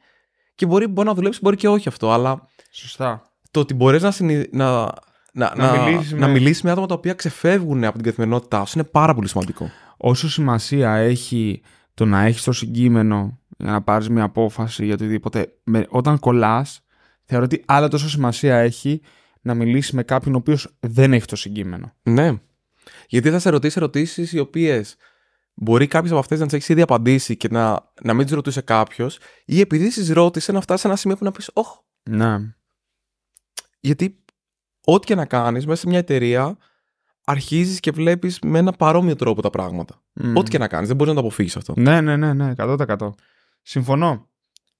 και μπορεί, μπορεί να δουλέψει, μπορεί και όχι αυτό. Αλλά Σωστά. το ότι μπορείς να, συνει... να, να, Να να, μιλήσεις να με- μιλήσεις με άτομα τα οποία ξεφεύγουν από την καθημερινότητά σου είναι πάρα πολύ σημαντικό. όσο σημασία έχει το να έχεις το συγκείμενο για να πάρεις μια απόφαση για οτιδήποτε, με, όταν κολλάς, θεωρώ ότι άλλα τόσο σημασία έχει να μιλήσεις με κάποιον ο οποίος δεν έχει το συγκείμενο. Ναι. Γιατί θα σε ρωτήσει ερωτήσεις οι οποίες μπορεί κάποιες από αυτές να τις έχεις ήδη απαντήσει και να, να μην τις ρωτούσε κάποιος, ή επειδή τις ρώτησε να φτάσει σε ένα σημείο που να πεις, Όχι. Ναι. Γιατί ό,τι και να κάνεις μέσα σε μια εταιρεία, αρχίζεις και βλέπεις με ένα παρόμοιο τρόπο τα πράγματα. Μμ. Ό,τι και να κάνεις, δεν μπορείς να το αποφύγεις αυτό. Ναι, ναι, ναι, ναι, 100%. Συμφωνώ.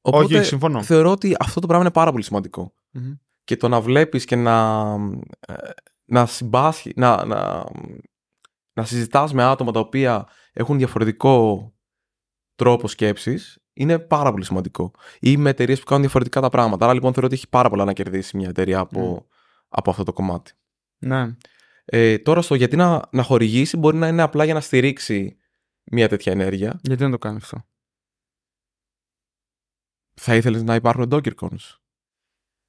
Οπότε όχι, όχι, συμφωνώ. θεωρώ ότι αυτό το πράγμα είναι πάρα πολύ σημαντικό. Μμμ. Και το να βλέπεις και να, ε, να συμπάσχει, να, να, να συζητάς με άτομα τα οποία έχουν διαφορετικό τρόπο σκέψης είναι πάρα πολύ σημαντικό. Ή με εταιρείες που κάνουν διαφορετικά τα πράγματα. Άρα λοιπόν θεωρώ ότι έχει πάρα πολλά να κερδίσει μια εταιρεία από, από αυτό το κομμάτι. Ναι. Ε, τώρα στο γιατί να, να χορηγήσει μπορεί να είναι απλά για να στηρίξει μια τέτοια ενέργεια. Γιατί δεν το κάνει αυτό; Θα ήθελες να υπάρχουν DockerCons.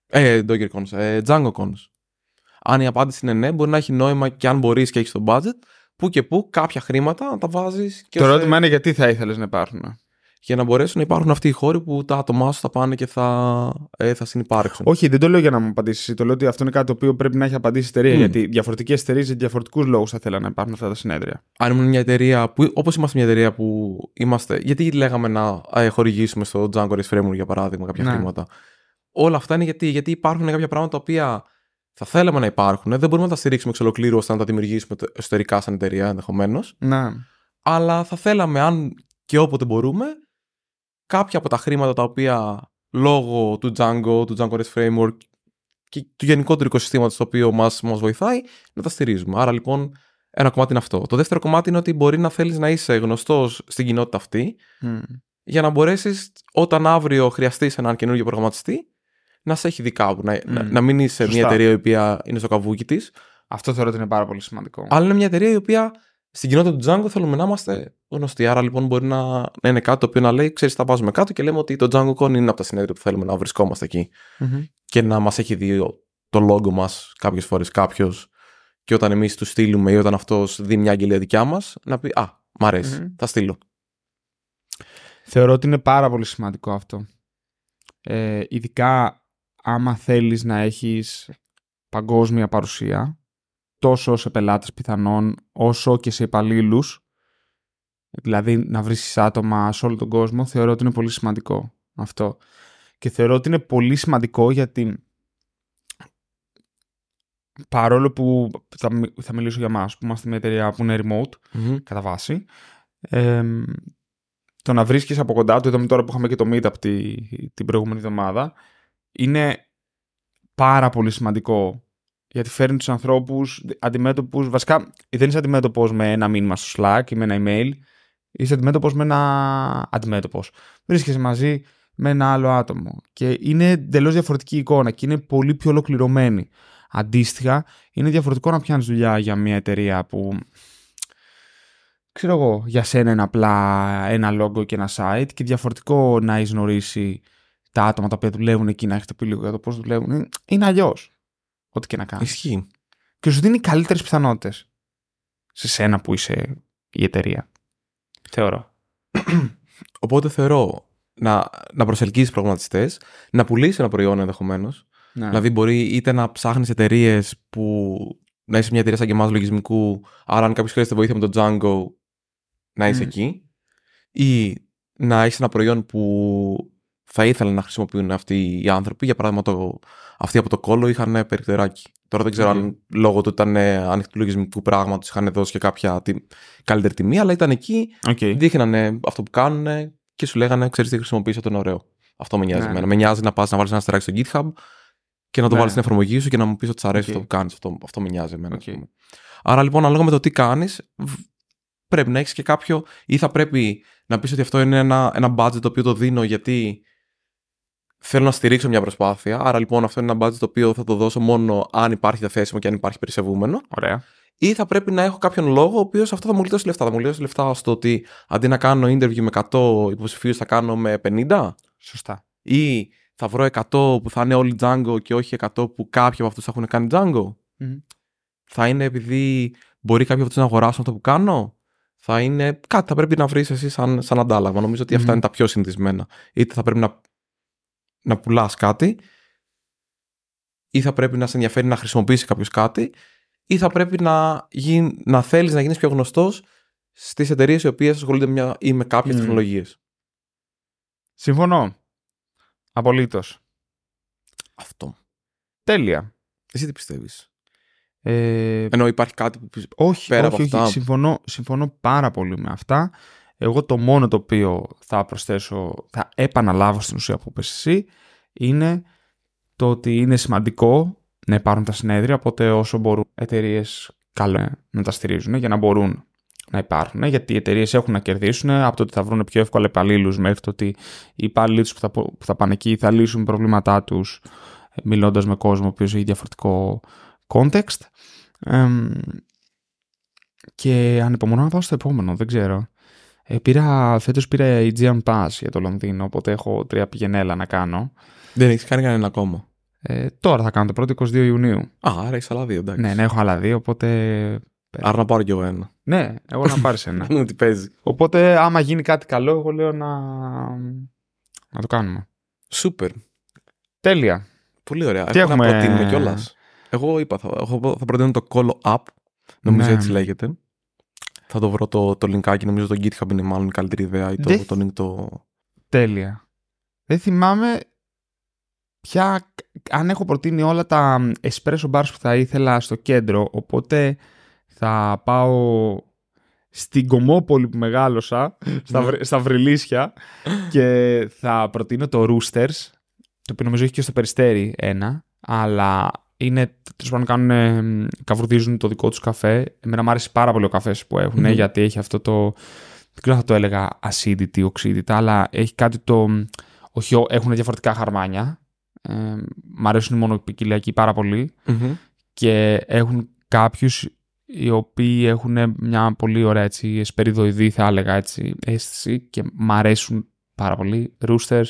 Ε, DockerCons, ε, DjangoCons. Αν η απάντηση είναι ναι, μπορεί να έχει νόημα και αν μπορείς και έχεις το budget, που και που κάποια χρήματα να τα βάζεις και το σε- ερώτημα είναι γιατί θα ήθελες να υπάρχουν. Για να μπορέσουν να υπάρχουν αυτοί οι χώροι που τα άτομά σου θα πάνε και θα, ε, θα συνεπάρξουν. Όχι, δεν το λέω για να μου απαντήσεις. Το λέω ότι αυτό είναι κάτι το οποίο πρέπει να έχει απαντήσει η εταιρεία. Μμ. Γιατί διαφορετικές εταιρείες για διαφορετικούς λόγους θα θέλανε να υπάρχουν αυτά τα συνέδρια. Αν ήμουν μια εταιρεία που, όπως είμαστε μια εταιρεία που είμαστε, γιατί λέγαμε να ε, χορηγήσουμε στο Django REST Framework για παράδειγμα κάποια Ναι. χρήματα. Όλα αυτά είναι γιατί, γιατί υπάρχουν κάποια πράγματα τα οποία θα θέλαμε να υπάρχουν, δεν μπορούμε να τα στηρίξουμε εξ ολοκλήρου ώστε να τα δημιουργήσουμε το- εσωτερικά σαν εταιρεία ενδεχομένως. Ναι. Αλλά θα θέλαμε, αν και όποτε μπορούμε, κάποια από τα χρήματα τα οποία λόγω του Django, του Django REST Framework και του γενικότερου οικοσυστήματος το οποίο μας, μας βοηθάει, να τα στηρίζουμε. Άρα λοιπόν ένα κομμάτι είναι αυτό. Το δεύτερο κομμάτι είναι ότι μπορεί να θέλεις να είσαι γνωστός στην κοινότητα αυτή Μμ. για να μπορέσεις όταν αύριο χρειαστείς έναν καινούργιο προγραμματιστή να σε έχει δει κάπου. Να, να, Μμ. να μην είσαι Σωστά. μια εταιρεία η οποία είναι στο καβούκι της, Αυτό θεωρώ ότι είναι πάρα πολύ σημαντικό. αλλά είναι μια εταιρεία η οποία στην κοινότητα του Django θέλουμε να είμαστε γνωστοί. Άρα λοιπόν μπορεί να, να είναι κάτι το οποίο να λέει, ξέρεις, τα βάζουμε κάτω και λέμε ότι το Django Con είναι από τα συνέδρια που θέλουμε να βρισκόμαστε εκεί. Μμμ. Και να μας έχει δει ο- το logo μας κάποιες φορές κάποιος, και όταν εμείς του στείλουμε ή όταν αυτός δει μια αγγελία δικιά μας, να πει Α, μ' αρέσει, Μμμ. θα στείλω. Θεωρώ ότι είναι πάρα πολύ σημαντικό αυτό. Ε, ειδικά άμα θέλεις να έχεις παγκόσμια παρουσία, τόσο σε πελάτες πιθανόν, όσο και σε υπαλλήλους. Δηλαδή να βρίσκεις άτομα σε όλο τον κόσμο, θεωρώ ότι είναι πολύ σημαντικό αυτό. Και θεωρώ ότι είναι πολύ σημαντικό γιατί παρόλο που θα, μι- θα μιλήσω για μας, που είμαστε μια εταιρεία που είναι remote, Μμμ. κατά βάση. Ε, το να βρίσκεις από κοντά, το είδαμε τώρα που είχαμε και το meetup τη, την προηγούμενη εβδομάδα, είναι πάρα πολύ σημαντικό. Γιατί φέρνει τους ανθρώπους αντιμέτωπους, βασικά δεν είσαι αντιμέτωπος με ένα μήνυμα στο Slack ή με ένα email, είσαι αντιμέτωπος με ένα αντιμέτωπος. Βρίσκεσαι μαζί με ένα άλλο άτομο και είναι εντελώς διαφορετική εικόνα και είναι πολύ πιο ολοκληρωμένη. Αντίστοιχα, είναι διαφορετικό να πιάνεις δουλειά για μια εταιρεία που ξέρω εγώ, για σένα είναι απλά ένα logo και ένα site και διαφορετικό να έχεις γνωρίσει τα άτομα τα οποία δουλεύουν εκεί, να έχετε πει λίγο για το πώς δουλεύουν. Είναι- Είναι αλλιώς. Ό,τι και να κάνεις. Ισχύει. Και σου δίνει καλύτερες πιθανότητες σε σένα που είσαι η εταιρεία. Θεωρώ. Οπότε θεωρώ να, να προσελκύσεις προγραμματιστές, να πουλήσεις ένα προϊόν ενδεχομένως. Ναι. Δηλαδή, μπορεί είτε να ψάχνεις εταιρείες που να είσαι μια εταιρεία σαν και εμάς λογισμικού, άρα αν κάποιος χρειάζεται βοήθεια με το Django, να είσαι Μμ. εκεί. Ή να έχεις ένα προϊόν που θα ήθελαν να χρησιμοποιούν αυτοί οι άνθρωποι. Για παράδειγμα, το, αυτοί από το κόλλο είχαν περιπτεράκι. Τώρα δεν ξέρω Μμμ. αν λόγω του ήταν ε, ανοιχτού λογισμικού πράγματος είχαν δώσει και κάποια τι, καλύτερη τιμή, αλλά ήταν εκεί, Okay. δείχνανε αυτό που κάνουν και σου λέγανε: Ξέρεις τι χρησιμοποιήσει, αυτό είναι ωραίο. Αυτό με νοιάζει Ναι, εμένα. ναι. Με νοιάζει να πας να βάλεις ένα αστεράκι στο GitHub και να το Ναι. βάλεις στην εφαρμογή σου και να μου πεις ότι σ' αρέσει Οκ. αυτό που κάνεις. Αυτό, αυτό με νοιάζει εμένα. ας Οκ. πούμε. Άρα λοιπόν, ανάλογα με το τι κάνεις, πρέπει να έχεις και κάποιο, ή θα πρέπει να πεις ότι αυτό είναι ένα, ένα budget το οποίο το δίνω γιατί θέλω να στηρίξω μια προσπάθεια. Άρα λοιπόν, αυτό είναι ένα budget το οποίο θα το δώσω μόνο αν υπάρχει διαθέσιμο και αν υπάρχει περισσευούμενο. Ωραία. Ή θα πρέπει να έχω κάποιον λόγο ο οποίος αυτό θα μου γλιτώσει λεφτά. Θα μου γλιτώσει λεφτά στο ότι αντί να κάνω interview με 100 υποψηφίους, θα κάνω με 50. Σωστά. Ή θα βρω 100 που θα είναι όλοι Django και όχι 100 που κάποιοι από αυτούς θα έχουν κάνει Django. Μμμ. Θα είναι επειδή μπορεί κάποιοι από αυτούς να αγοράσουν αυτό που κάνω; Θα είναι κάτι θα πρέπει να βρεις εσύ σαν, σαν αντάλλαγμα. Νομίζω ότι αυτά Μμμ. είναι τα πιο συνηθισμένα. Είτε θα πρέπει να, να πουλάς κάτι, ή θα πρέπει να σε ενδιαφέρει να χρησιμοποιήσει κάποιος κάτι, ή θα πρέπει να, γι... να θέλεις να γίνεις πιο γνωστός στις εταιρείες οι οποίες ασχολούνται μια... ή με κάποιες Μμμ. τεχνολογίες. Συμφωνώ. Απολύτως. Αυτό. Τέλεια. Εσύ τι πιστεύεις; Ε, Ενώ υπάρχει κάτι που. πιστεύεις- όχι, πέρα όχι, από όχι. αυτά; Συμφωνώ, συμφωνώ πάρα πολύ με αυτά. Εγώ το μόνο το οποίο θα προσθέσω, θα επαναλάβω στην ουσία που είπες εσύ, είναι το ότι είναι σημαντικό να υπάρχουν τα συνέδρια, οπότε όσο μπορούν εταιρείες καλό είναι να τα στηρίζουν για να μπορούν να υπάρχουν, γιατί οι εταιρείες έχουν να κερδίσουν από το ότι θα βρουν πιο εύκολα υπαλλήλους μέχρι το ότι οι υπάλληλοι τους που, θα, που θα πάνε εκεί θα λύσουν προβλήματά τους μιλώντας με κόσμο ο οποίος έχει διαφορετικό context. Εμ, και ανυπομονώ να πάω στο επόμενο, δεν ξέρω. Ε, πήρα, φέτος πήρα Aegean Pass για το Λονδίνο, οπότε έχω τρία πηγενέλα να κάνω. Δεν έχεις κάνει κανένα ακόμα. Ε, τώρα θα κάνω το πρώτο 22 Ιουνίου. Α, άρα έχει άλλα δύο, εντάξει. Ναι, ναι, έχω άλλα δύο, οπότε... Άρα να πάρω κι εγώ ένα. Ναι, εγώ να πάρεις ένα. Να τι παίζει. οπότε άμα γίνει κάτι καλό, εγώ λέω να, να το κάνουμε. Σούπερ. Τέλεια. Πολύ ωραία. Τι Έχουμε να έχουμε- προτείνουμε κιόλας. Εγώ είπα, θα, εγώ θα προτείνω το Call Up. Νομίζω Ναι. έτσι λέγεται. Θα το βρω το, το linkάκι. Νομίζω το GitHub είναι μάλλον η καλύτερη ιδέα. Ή το, Δεν- το link το. Τέλεια. Δεν θυμάμαι πια αν έχω προτείνει όλα τα espresso bars που θα ήθελα στο κέντρο, οπότε θα πάω στην Κομόπολη που μεγάλωσα, στα, Ναι. βρε- στα Βρυλίσια και θα προτείνω το Roosters, το οποίο νομίζω έχει και στο Περιστέρι ένα, αλλά είναι, τέλος πάντων κάνουν, ε, καβουρδίζουν το δικό τους καφέ. Εμένα μου άρεσε πάρα πολύ ο καφές που έχουν, Μμμ. γιατί έχει αυτό το, δεν ξέρω αν θα το έλεγα acidity, οξύτητα, αλλά έχει κάτι το, όχι, ο- έχουν διαφορετικά χαρμάνια. Ε, μ' αρέσουν οι μονοπικυλιακοί πάρα πολύ Μμμ. και έχουν κάποιους οι οποίοι έχουν μια πολύ ωραία έτσι, εσπεριδοειδή θα έλεγα έτσι αίσθηση και μ' αρέσουν πάρα πολύ. Roosters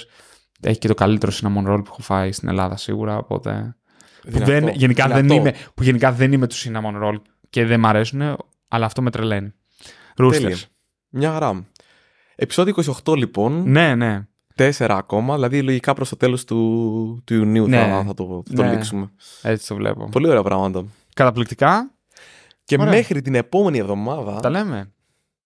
έχει και το καλύτερο cinnamon roll που έχω φάει στην Ελλάδα σίγουρα, οπότε... Που, Δυνατό. δεν, γενικά δεν Δυνατό. είμαι, που γενικά δεν είμαι τους cinnamon roll και δεν μ' αρέσουν, αλλά αυτό με τρελαίνει. Roosters. Τέλεια. Μια χαρά. Επισόδιο 28 λοιπόν. Ναι, ναι. Τέσσερα ακόμα. Δηλαδή λογικά προς το τέλος του, του Ιουνίου Ναι. θα, θα το, θα το Ναι. λήξουμε. Έτσι το βλέπω. Πολύ ωραία πράγματα. Καταπληκτικά. Και Ωραία. μέχρι την επόμενη εβδομάδα Τα λέμε.